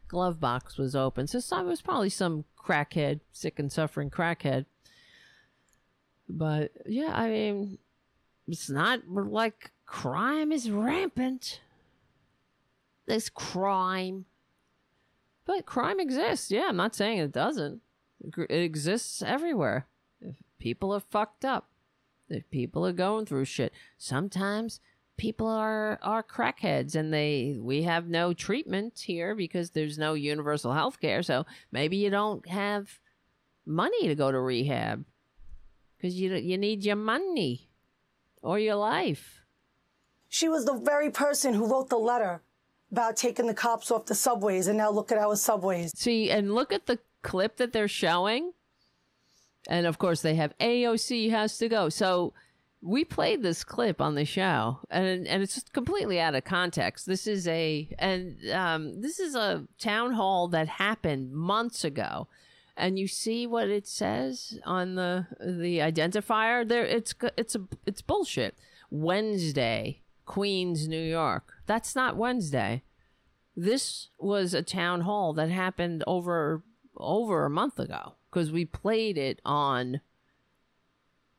glove box was open. So it was probably some crackhead, sick and suffering crackhead. But yeah, I mean, it's not like crime is rampant. There's crime. But crime exists. Yeah, I'm not saying it doesn't. It exists everywhere. If people are fucked up, if people are going through shit, sometimes people are are crackheads and they we have no treatment here because there's no universal health care. So maybe you don't have money to go to rehab because you you need your money or your life. She was the very person who wrote the letter about taking the cops off the subways, and now look at our subways. See, and look at the clip that they're showing. And of course, they have AOC has to go. So we played this clip on the show, and and it's just completely out of context. This is a and um, this is a town hall that happened months ago, and you see what it says on the the identifier there it's it's a it's bullshit wednesday queens new york that's not wednesday this was a town hall that happened over over a month ago because we played it on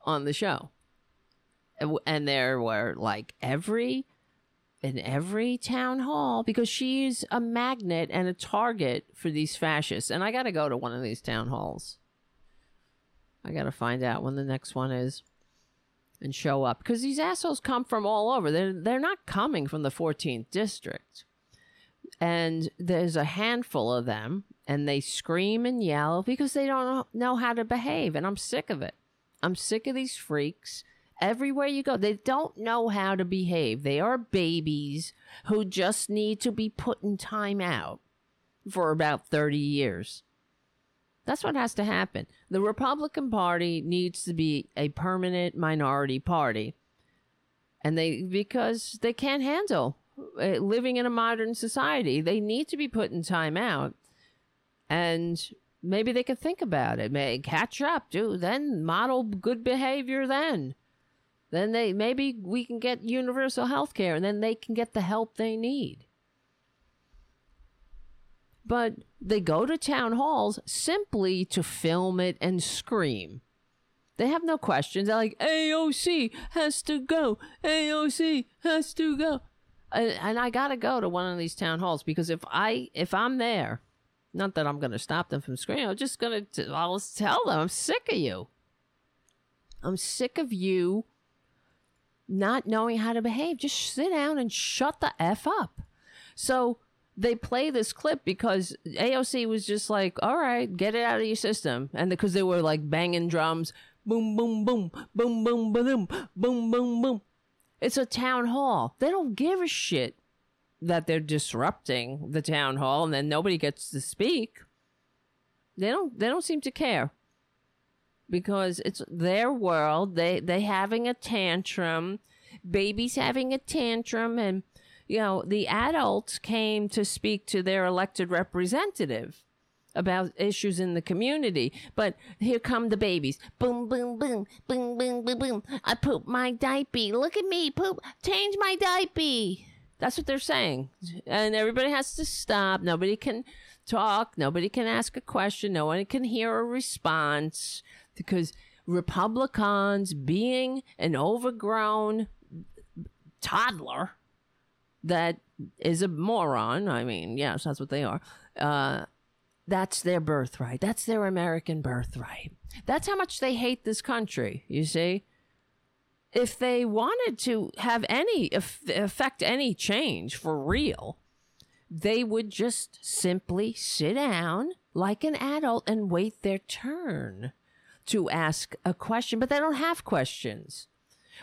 on the show and there were like every in every town hall because she's a magnet and a target for these fascists. And I got to go to one of these town halls. I got to find out when the next one is and show up because these assholes come from all over. They're they're not coming from the 14th district. And there's a handful of them and they scream and yell because they don't know how to behave and I'm sick of it. I'm sick of these freaks everywhere you go. They don't know how to behave. They are babies who just need to be put in time out for about 30 years. That's what has to happen. The Republican Party needs to be a permanent minority party. And they, because they can't handle Uh, living in a modern society, they need to be put in time out. And maybe they could think about it. May catch up, do then model good behavior then. Then they maybe we can get universal health care and then they can get the help they need. But they go to town halls simply to film it and scream. They have no questions. They're like, AOC has to go. AOC has to go. And, and I got to go to one of these town halls because if I if I'm there, not that I'm going to stop them from screaming, I'm just going to I'll tell them I'm sick of you. I'm sick of you not knowing how to behave. Just sit down and shut the F up. So they play this clip because AOC was just like, all right, get it out of your system. And because they were like banging drums, boom, boom, boom, boom, boom, boom, boom, boom, boom. It's a town hall. They don't give a shit that they're disrupting the town hall and then nobody gets to speak. They don't they don't seem to care because it's their world. They they having a tantrum, babies having a tantrum, and you know the adults came to speak to their elected representative about issues in the community. But here come the babies. Boom, boom, boom, boom, boom, boom, boom. I poop my diaper. Look at me, poop. Change my diaper. That's what they're saying. And everybody has to stop. Nobody can talk. Nobody can ask a question. No one can hear a response because Republicans, being an overgrown toddler that is a moron, I mean, yes, that's what they are. Uh, that's their birthright. That's their American birthright. That's how much they hate this country, you see? If they wanted to have any affect any change for real, they would just simply sit down like an adult and wait their turn to ask a question, but they don't have questions.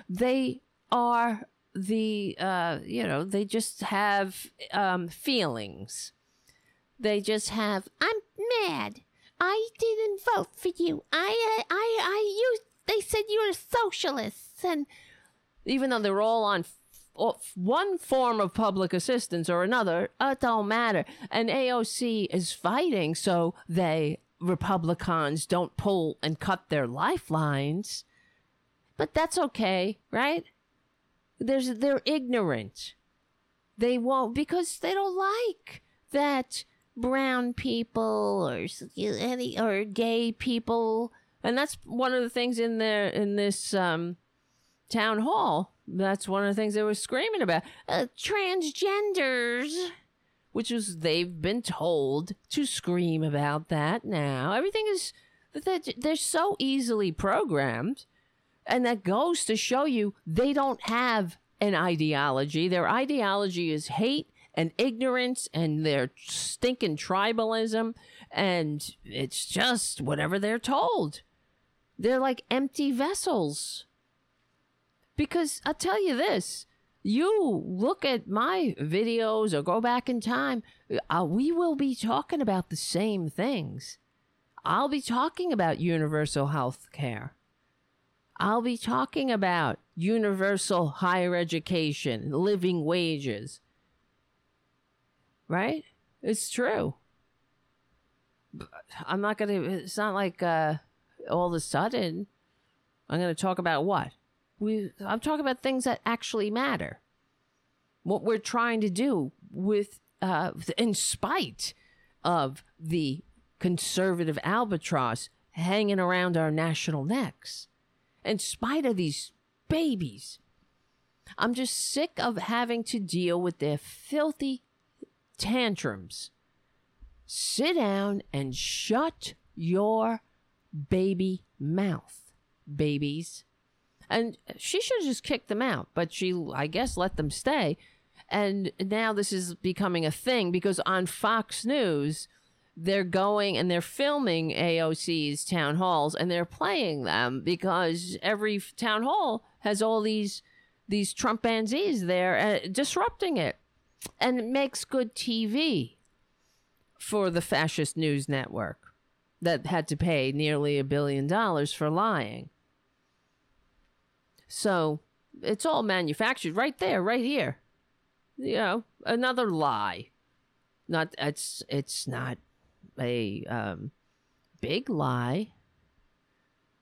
They are the, uh, you know, they just have um, feelings. They just have, I'm mad. I didn't vote for you. I, uh, I, I, you, they said you were socialists. And even though they're all on one form of public assistance or another, it don't matter. And AOC is fighting so they Republicans don't pull and cut their lifelines. But that's okay, right? There's they're ignorant. They won't because they don't like that brown people or any or gay people, and that's one of the things in there in this um, town hall. That's one of the things they were screaming about. Uh, transgenders which is they've been told to scream about that now. Everything is that they're so easily programmed, and that goes to show you they don't have an ideology. Their ideology is hate and ignorance and their stinking tribalism, and it's just whatever they're told. They're like empty vessels. Because I'll tell you this you look at my videos or go back in time, uh, we will be talking about the same things. I'll be talking about universal health care. I'll be talking about universal higher education, living wages. Right? It's true. I'm not gonna. It's not like uh, all of a sudden I'm gonna talk about what we. I'm talking about things that actually matter. What we're trying to do with, uh, in spite of the conservative albatross hanging around our national necks, in spite of these babies. I'm just sick of having to deal with their filthy tantrums. Sit down and shut your baby mouth, babies. And she should have just kicked them out, but she, I guess, let them stay. And now this is becoming a thing because on Fox News, they're going and they're filming AOC's town halls and they're playing them because every town hall has all these these Trumpanzees there uh, disrupting it, and it makes good TV for the fascist news network that had to pay nearly a billion dollars for lying. So it's all manufactured right there, right here. You know, another lie. Not it's it's not a um, big lie.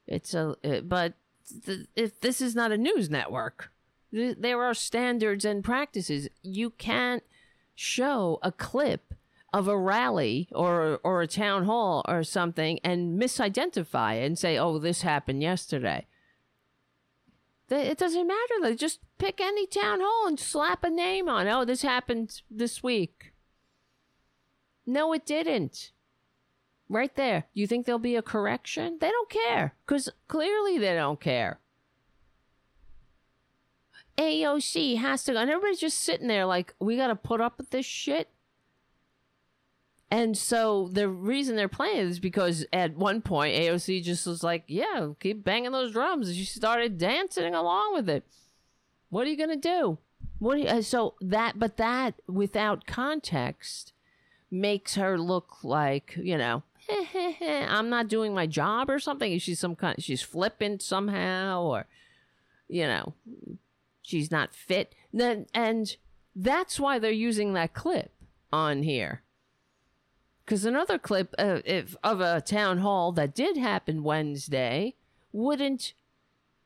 It's a uh, but th- if this is not a news network, th- there are standards and practices. You can't show a clip of a rally or or a town hall or something and misidentify it and say, "Oh, this happened yesterday." It doesn't matter. They just pick any town hall and slap a name on. Oh, this happened this week. No, it didn't. Right there. You think there'll be a correction? They don't care because clearly they don't care. AOC has to go. And everybody's just sitting there like, we got to put up with this shit. And so the reason they're playing is because at one point AOC just was like, "Yeah, keep banging those drums." And she started dancing along with it. What are you gonna do? What? Do you, uh, so that, but that without context makes her look like you know, I'm not doing my job or something. She's some kind. She's flippant somehow, or you know, she's not fit. Then and that's why they're using that clip on here because another clip uh, if, of a town hall that did happen Wednesday wouldn't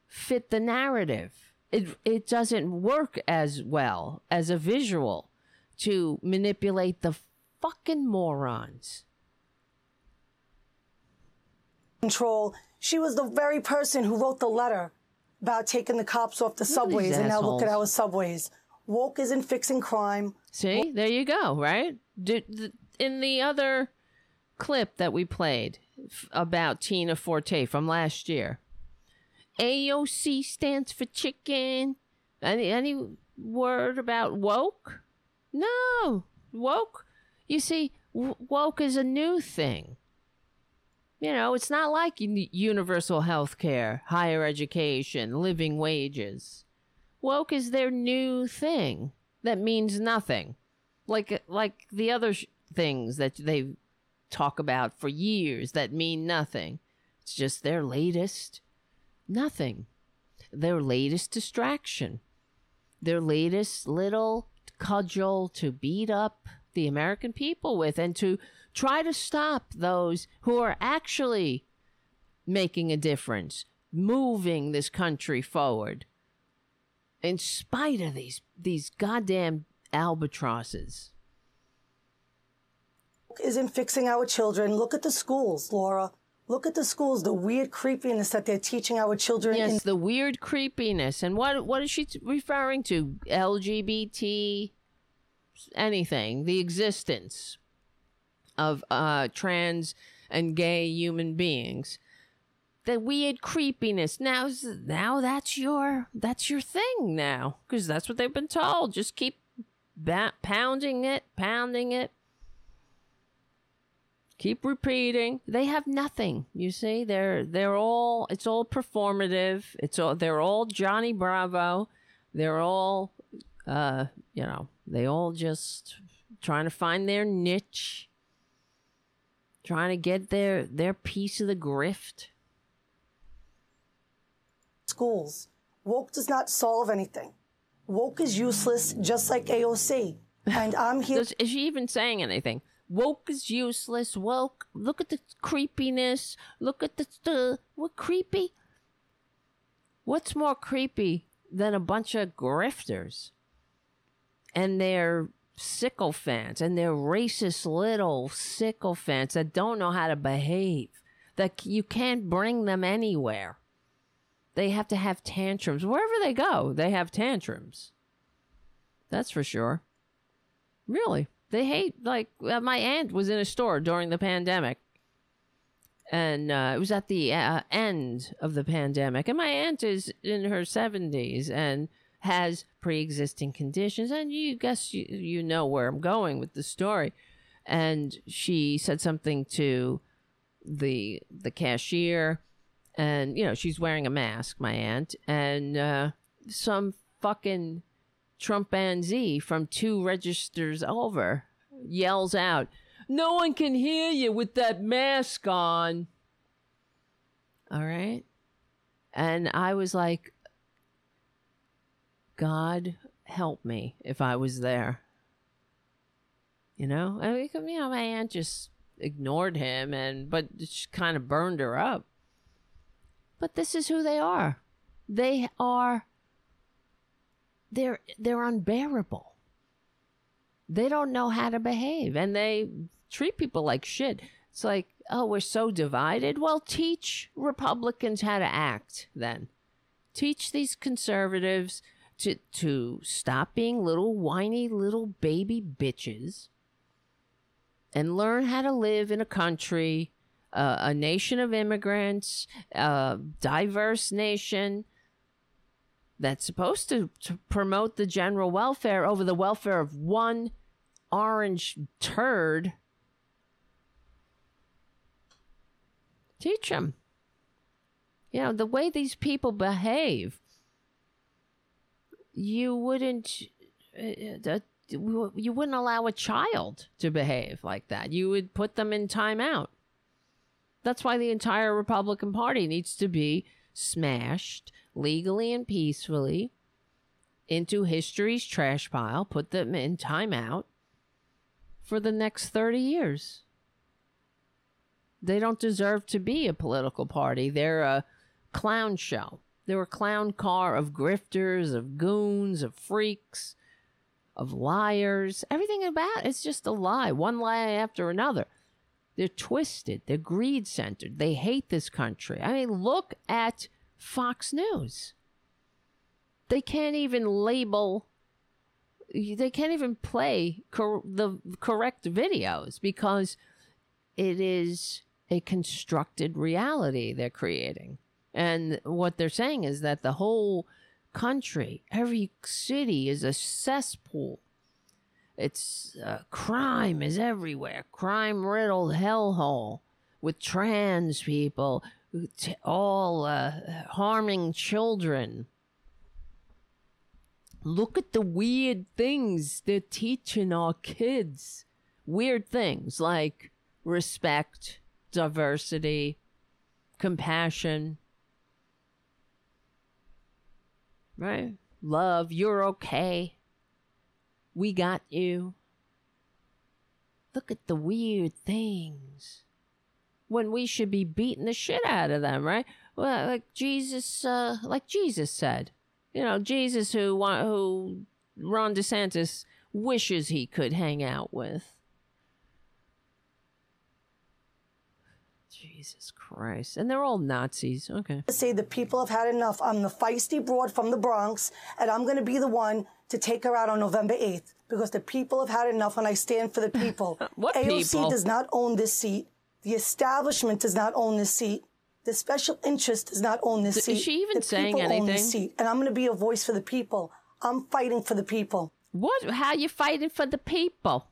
fit the narrative. It, it doesn't work as well as a visual to manipulate the fucking morons. Control. She was the very person who wrote the letter about taking the cops off the subways, and now look at our subways. Woke isn't fixing crime. See, there you go, right? In the other clip that we played about Tina Forte from last year, AOC stands for chicken. Any any word about woke? No, woke. You see, w- woke is a new thing. You know, it's not like universal health care, higher education, living wages. Woke is their new thing that means nothing. Like like the other sh- things that they talk about for years that mean nothing. It's just their latest nothing. Their latest distraction. Their latest little cudgel to beat up the American people with and to try to stop those who are actually making a difference, moving this country forward. In spite of these these goddamn albatrosses isn't fixing our children. Look at the schools, Laura. Look at the schools, the weird creepiness that they're teaching our children. Yes, in- the weird creepiness. And what what is she referring to? LGBT anything, the existence of uh, trans and gay human beings. The weird creepiness. Now now that's your that's your thing now because that's what they've been told. Just keep ba- pounding it, pounding it keep repeating they have nothing you see they're they're all it's all performative it's all they're all johnny bravo they're all uh you know they all just trying to find their niche trying to get their their piece of the grift schools woke does not solve anything woke is useless just like aoc and i'm here Does, is she even saying anything Woke is useless. Woke. Look at the creepiness. Look at the, the what creepy. What's more creepy than a bunch of grifters and their sycophants and their racist little sycophants that don't know how to behave? That you can't bring them anywhere. They have to have tantrums wherever they go. They have tantrums. That's for sure. Really. They hate, like, uh, my aunt was in a store during the pandemic. And uh, it was at the uh, end of the pandemic. And my aunt is in her 70s and has pre existing conditions. And you guess you, you know where I'm going with the story. And she said something to the the cashier and you know she's wearing a mask my aunt and uh, some fucking Trumpanzee from two registers over yells out, No one can hear you with that mask on. All right. And I was like, God help me if I was there. You know, I mean, you know, my aunt just ignored him and, but she kind of burned her up. But this is who they are. They are they're they're unbearable. They don't know how to behave and they treat people like shit. It's like, oh, we're so divided. Well, teach Republicans how to act then. Teach these conservatives to to stop being little whiny little baby bitches and learn how to live in a country, uh, a nation of immigrants, a diverse nation that's supposed to, to promote the general welfare over the welfare of one orange turd. Teach them. You know, the way these people behave, you wouldn't. Uh, you wouldn't allow a child to behave like that. You would put them in timeout. That's why the entire Republican Party needs to be smashed legally and peacefully into history's trash pile, put them in timeout for the next 30 years. They don't deserve to be a political party. They're a clown show. They're a clown car of grifters, of goons, of freaks, of liars. Everything about it's just a lie, one lie after another. They're twisted. They're greed centered. They hate this country. I mean, look at Fox News. They can't even label, they can't even play cor- the correct videos because it is a constructed reality they're creating. And what they're saying is that the whole country, every city is a cesspool. It's uh, crime is everywhere, crime riddled hellhole with trans people all uh, harming children. Look at the weird things they're teaching our kids. Weird things like respect, diversity, compassion, right? Love, you're okay. We got you. Look at the weird things when we should be beating the shit out of them, right? Well, like Jesus, uh, like Jesus said, you know, Jesus who who Ron DeSantis wishes he could hang out with. Jesus Christ. And they're all Nazis. Okay. Say the people have had enough. I'm the feisty broad from the Bronx, and I'm going to be the one to take her out on November 8th because the people have had enough, and I stand for the people. what AOC people? does not own this seat. The establishment does not own this seat. The special interest does not own this Is seat. she even the saying people Own this seat, and I'm going to be a voice for the people. I'm fighting for the people. What? How you fighting for the people?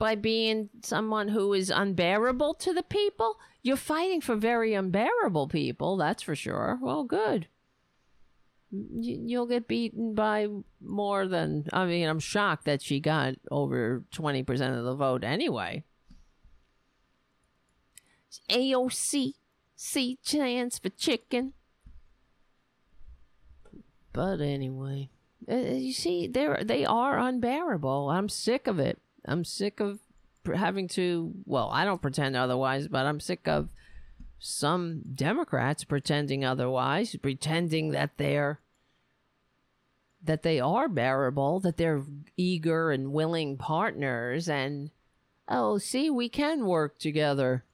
By being someone who is unbearable to the people? You're fighting for very unbearable people, that's for sure. Well, good. You'll get beaten by more than. I mean, I'm shocked that she got over 20% of the vote anyway. AOC, C stands for chicken. But anyway, uh, you see, they're they are unbearable. I'm sick of it. I'm sick of having to, well, I don't pretend otherwise, but I'm sick of some Democrats pretending otherwise, pretending that they're that they are bearable, that they're eager and willing partners and oh, see, we can work together.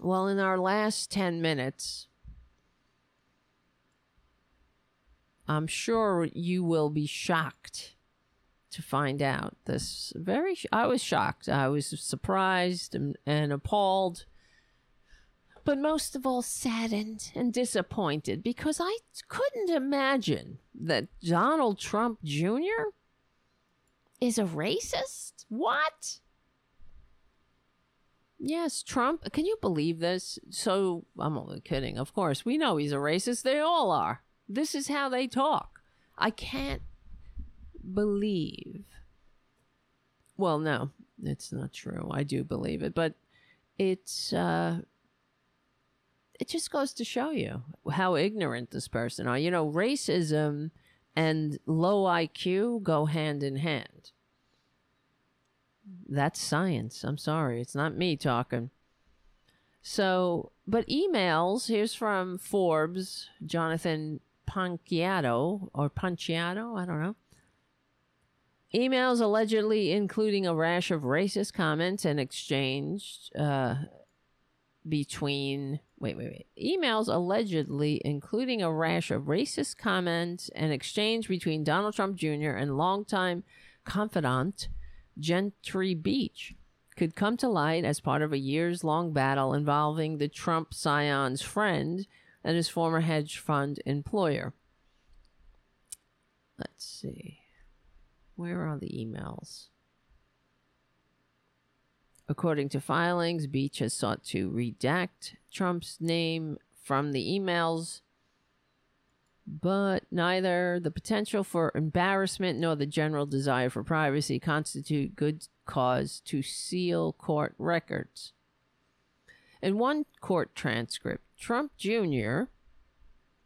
Well, in our last 10 minutes, I'm sure you will be shocked to find out this very I was shocked. I was surprised and, and appalled but most of all saddened and disappointed because I couldn't imagine that Donald Trump Jr. is a racist. What? Yes, Trump. Can you believe this? So, I'm only kidding. Of course, we know he's a racist. They all are. This is how they talk. I can't believe. Well, no, it's not true. I do believe it, but it's uh it just goes to show you how ignorant this person are. You know, racism and low IQ go hand in hand. That's science. I'm sorry. It's not me talking. So, but emails, here's from Forbes, Jonathan Panciato or Panciato, I don't know. Emails allegedly including a rash of racist comments and exchanged uh, between wait, wait, wait. Emails allegedly including a rash of racist comments and exchange between Donald Trump Jr. and longtime confidant Gentry Beach could come to light as part of a years long battle involving the Trump scion's friend and his former hedge fund employer. Let's see. Where are the emails? According to filings, Beach has sought to redact Trump's name from the emails, but neither the potential for embarrassment nor the general desire for privacy constitute good cause to seal court records. In one court transcript, Trump Jr.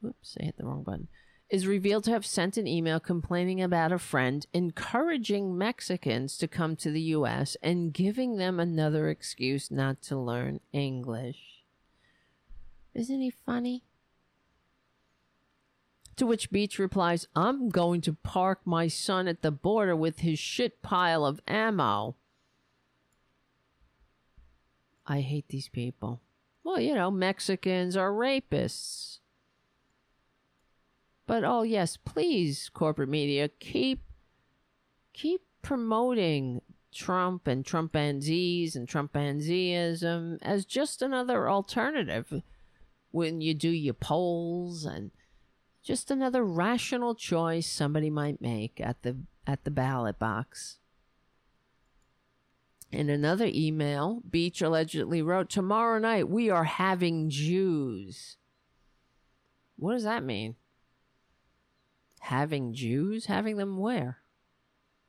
Whoops, I hit the wrong button is revealed to have sent an email complaining about a friend encouraging Mexicans to come to the U.S. and giving them another excuse not to learn English. Isn't he funny? To which Beach replies, I'm going to park my son at the border with his shit pile of ammo. I hate these people. Well, you know, Mexicans are rapists. But oh yes, please, corporate media, keep keep promoting Trump and Trumpanzees and Trumpanzeeism as just another alternative when you do your polls and just another rational choice somebody might make at the at the ballot box. In another email, Beach allegedly wrote, Tomorrow night we are having Jews. What does that mean? Having Jews, having them where?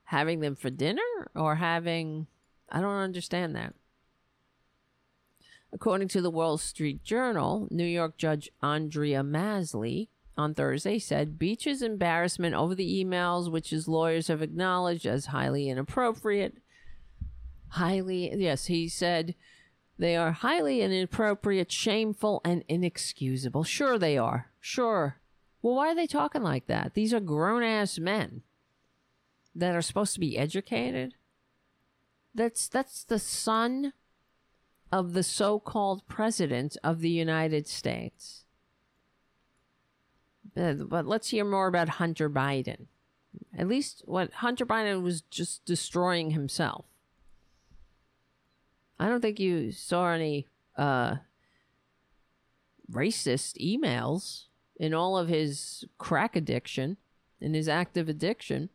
Having them for dinner or having. I don't understand that. According to the Wall Street Journal, New York Judge Andrea Masley on Thursday said Beach's embarrassment over the emails, which his lawyers have acknowledged as highly inappropriate, highly, yes, he said they are highly inappropriate, shameful, and inexcusable. Sure, they are. Sure. Well, why are they talking like that? These are grown ass men that are supposed to be educated. That's that's the son of the so-called president of the United States. But, but let's hear more about Hunter Biden. At least what Hunter Biden was just destroying himself. I don't think you saw any uh, racist emails in all of his crack addiction, in his active addiction,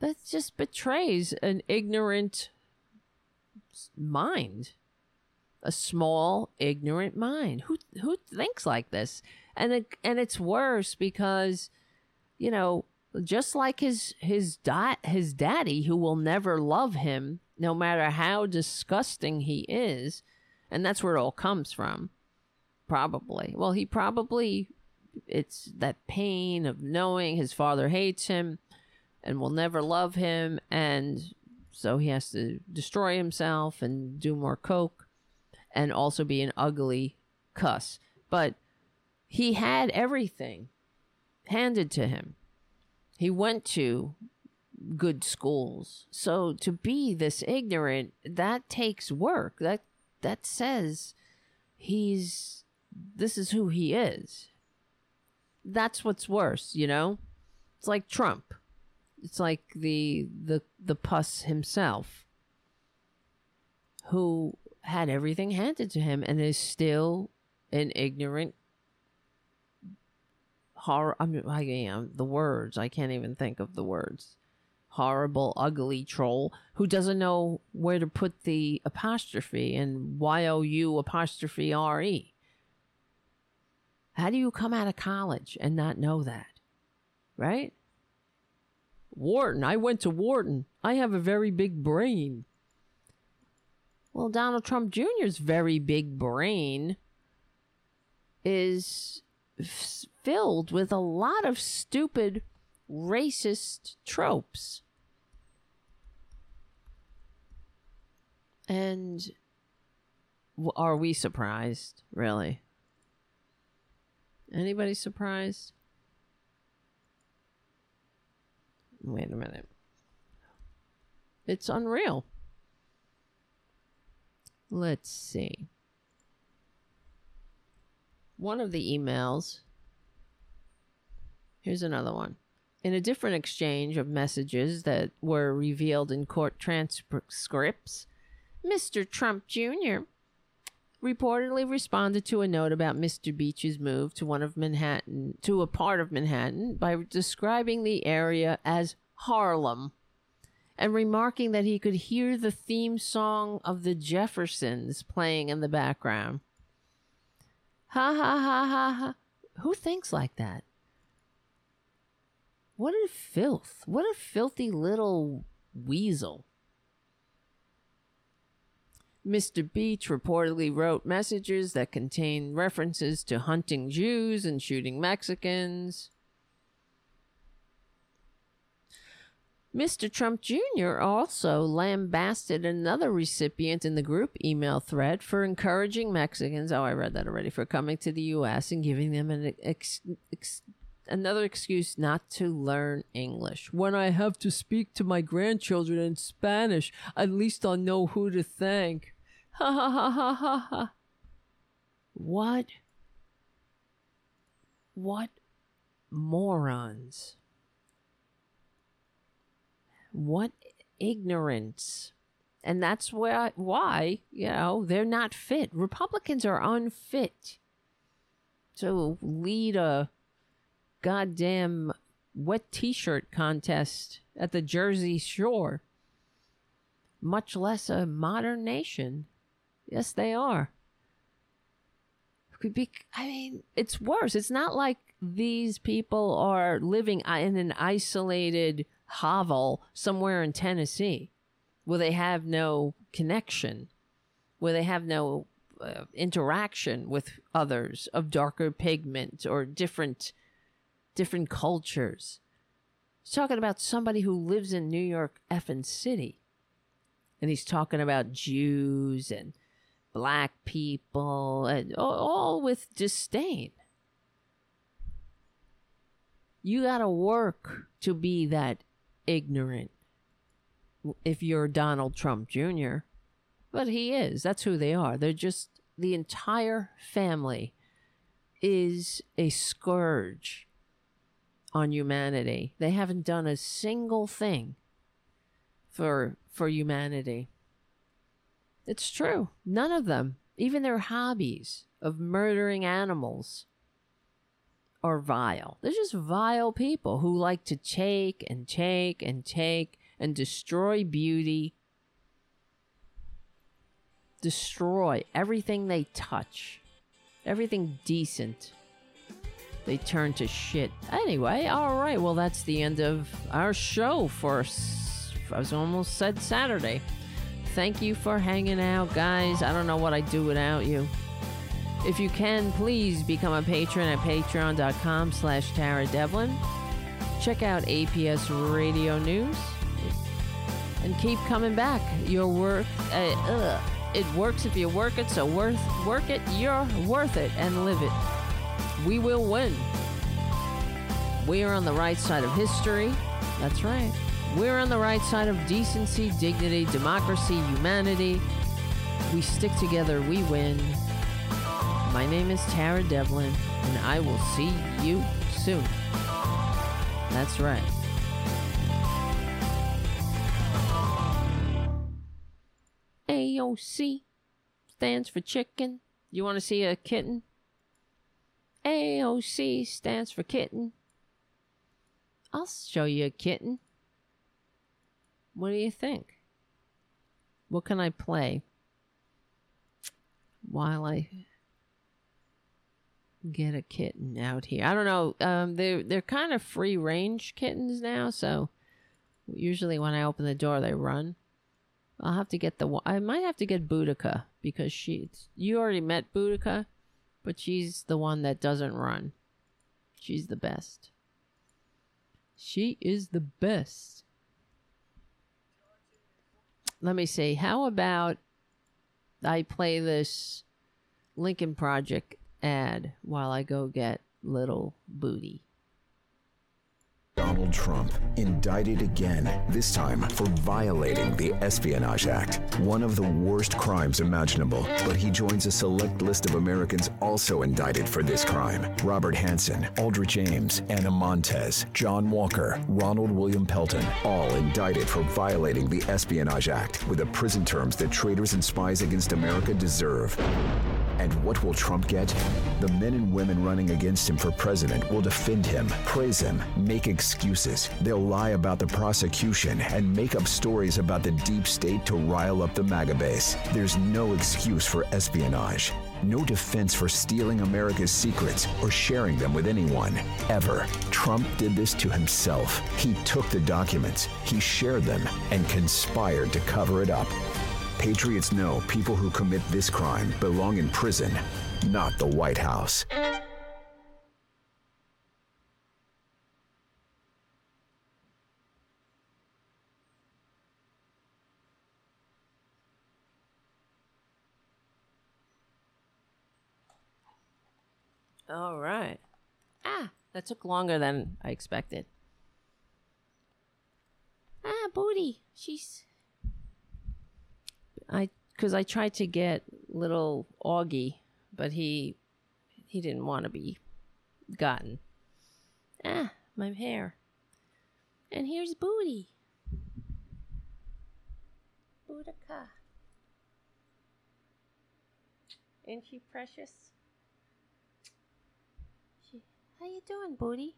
that just betrays an ignorant mind. A small, ignorant mind. Who who thinks like this? And it, and it's worse because, you know, just like his his dot his daddy, who will never love him, no matter how disgusting he is, and that's where it all comes from Probably. Well, he probably, it's that pain of knowing his father hates him and will never love him. And so he has to destroy himself and do more coke and also be an ugly cuss. But he had everything handed to him. He went to good schools. So to be this ignorant, that takes work. That that says he's this is who he is. That's what's worse, you know? It's like Trump. It's like the the the puss himself who had everything handed to him and is still an ignorant horror I mean I am the words. I can't even think of the words. Horrible, ugly troll who doesn't know where to put the apostrophe and Y O U apostrophe R E. How do you come out of college and not know that? Right? Wharton. I went to Wharton. I have a very big brain. Well, Donald Trump Jr.'s very big brain is f- filled with a lot of stupid racist tropes. And are we surprised, really? Anybody surprised? Wait a minute. It's unreal. Let's see. One of the emails. Here's another one. In a different exchange of messages that were revealed in court transcripts, Mr. Trump Jr. reportedly responded to a note about Mr. Beach's move to one of Manhattan to a part of Manhattan by describing the area as Harlem and remarking that he could hear the theme song of the Jeffersons playing in the background. Ha ha ha ha ha. Who thinks like that? What a filth. What a filthy little weasel. Mr. Beach reportedly wrote messages that contained references to hunting Jews and shooting Mexicans. Mr. Trump Jr. also lambasted another recipient in the group email thread for encouraging Mexicans, oh, I read that already, for coming to the U.S. and giving them an ex- ex- another excuse not to learn English. When I have to speak to my grandchildren in Spanish, at least I'll know who to thank. Ha ha ha ha ha ha. What? What morons? What ignorance. And that's why, why, you know, they're not fit. Republicans are unfit to lead a goddamn wet t shirt contest at the Jersey Shore, much less a modern nation. Yes, they are. Could be, I mean, it's worse. It's not like these people are living in an isolated hovel somewhere in Tennessee where they have no connection, where they have no uh, interaction with others of darker pigment or different different cultures. He's talking about somebody who lives in New York effing city. And he's talking about Jews and black people and all, with disdain. You got to work to be that ignorant if you're Donald Trump Jr. But he is. That's who they are. They're just the entire family is a scourge on humanity. They haven't done a single thing for for humanity. It's true. None of them, even their hobbies of murdering animals are vile. They're just vile people who like to take and take and take and destroy beauty, destroy everything they touch, everything decent. They turn to shit. Anyway, all right. Well, that's the end of our show for. I was almost said Saturday. Thank you for hanging out, guys. I don't know what I'd do without you. If you can, please become a patron at patreon.com slash Tara Devlin. Check out APS Radio News. and keep coming back. Your work, uh, it works if you work it, so worth work it. You're worth it and live it. We will win. We are on the right side of history. That's right. We're on the right side of decency, dignity, democracy, humanity. We stick together, we win. My name is Tara Devlin, and I will see you soon. That's right. AOC stands for chicken. You want to see a kitten? AOC stands for kitten. I'll show you a kitten. What do you think? What can I play while I get a kitten out here? I don't know. Um, they're they're kind of free range kittens now, so usually when I open the door, they run. I'll have to get the. I might have to get Boudica because she. You already met Boudica, but she's the one that doesn't run. She's the best. She is the best. Let me see. How about I play this Lincoln Project ad while I go get little booty? Donald Trump indicted again, this time for violating the Espionage Act, one of the worst crimes imaginable. But he joins a select list of Americans also indicted for this crime Robert Hanssen, Aldrich Ames, Ana Montes, John Walker, Ronald William Pelton, all indicted for violating the Espionage Act with the prison terms that traitors and spies against America deserve. And what will Trump get? The men and women running against him for president will defend him, praise him, make excuses. They'll lie about the prosecution and make up stories about the deep state to rile up the MAGA base. There's no excuse for espionage. No defense for stealing America's secrets or sharing them with anyone, ever. Trump did this to himself. He took the documents, he shared them, and conspired to cover it up. Patriots know people who commit this crime belong in prison, not the White House. All right. Ah, that took longer than I expected. Ah, booty. She's. I because I tried to get little Augie, but he he didn't want to be gotten. Ah, my hair. And here's Booty. Boudica. Ain't she precious? She, how you doing, Booty?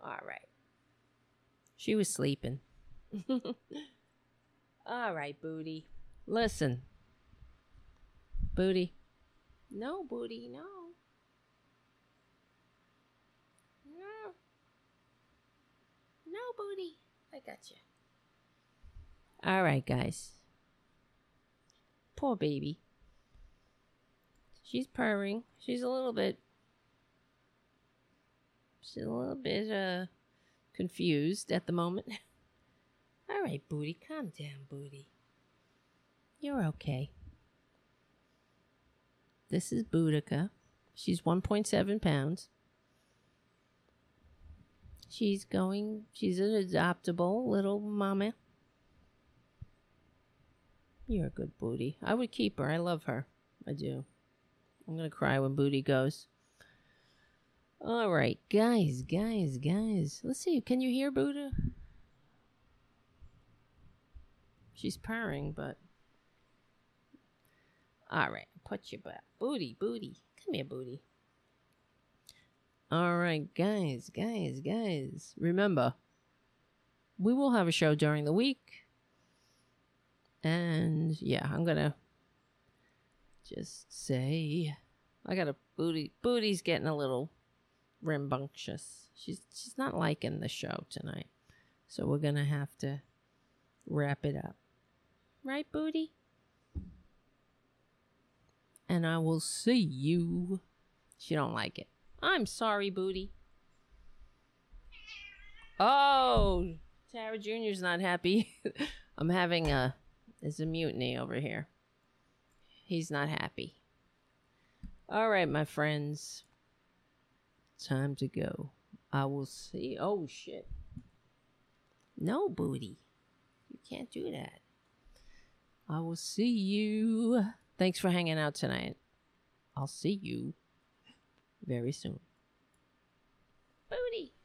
All right. She was sleeping. All right, Booty. Listen. Booty. No, Booty, no. No. No, Booty. I got you. All right, guys. Poor baby. She's purring. She's a little bit. She's a little bit uh confused at the moment. All right, Booty, calm down, Booty. You're okay. This is Boudica. She's 1.7 pounds. She's going, she's an adoptable little mama. You're a good Booty. I would keep her. I love her. I do. I'm going to cry when Booty goes. All right, guys, guys, guys. Let's see. Can you hear Buddha? She's purring, but. All right, put your butt. Booty, booty. Come here, booty. All right, guys, guys, guys. Remember, we will have a show during the week. And yeah, I'm going to just say I got a booty. Booty's getting a little rambunctious. She's she's not liking the show tonight. So we're going to have to wrap it up. Right, Booty? And I will see you. She don't like it. I'm sorry, Booty. Oh, Tara Jr.'s not happy. I'm having a there's a mutiny over here. He's not happy. All right, my friends. Time to go. I will see. Oh shit. No booty. You can't do that. I will see you. Thanks for hanging out tonight. I'll see you very soon. Booty.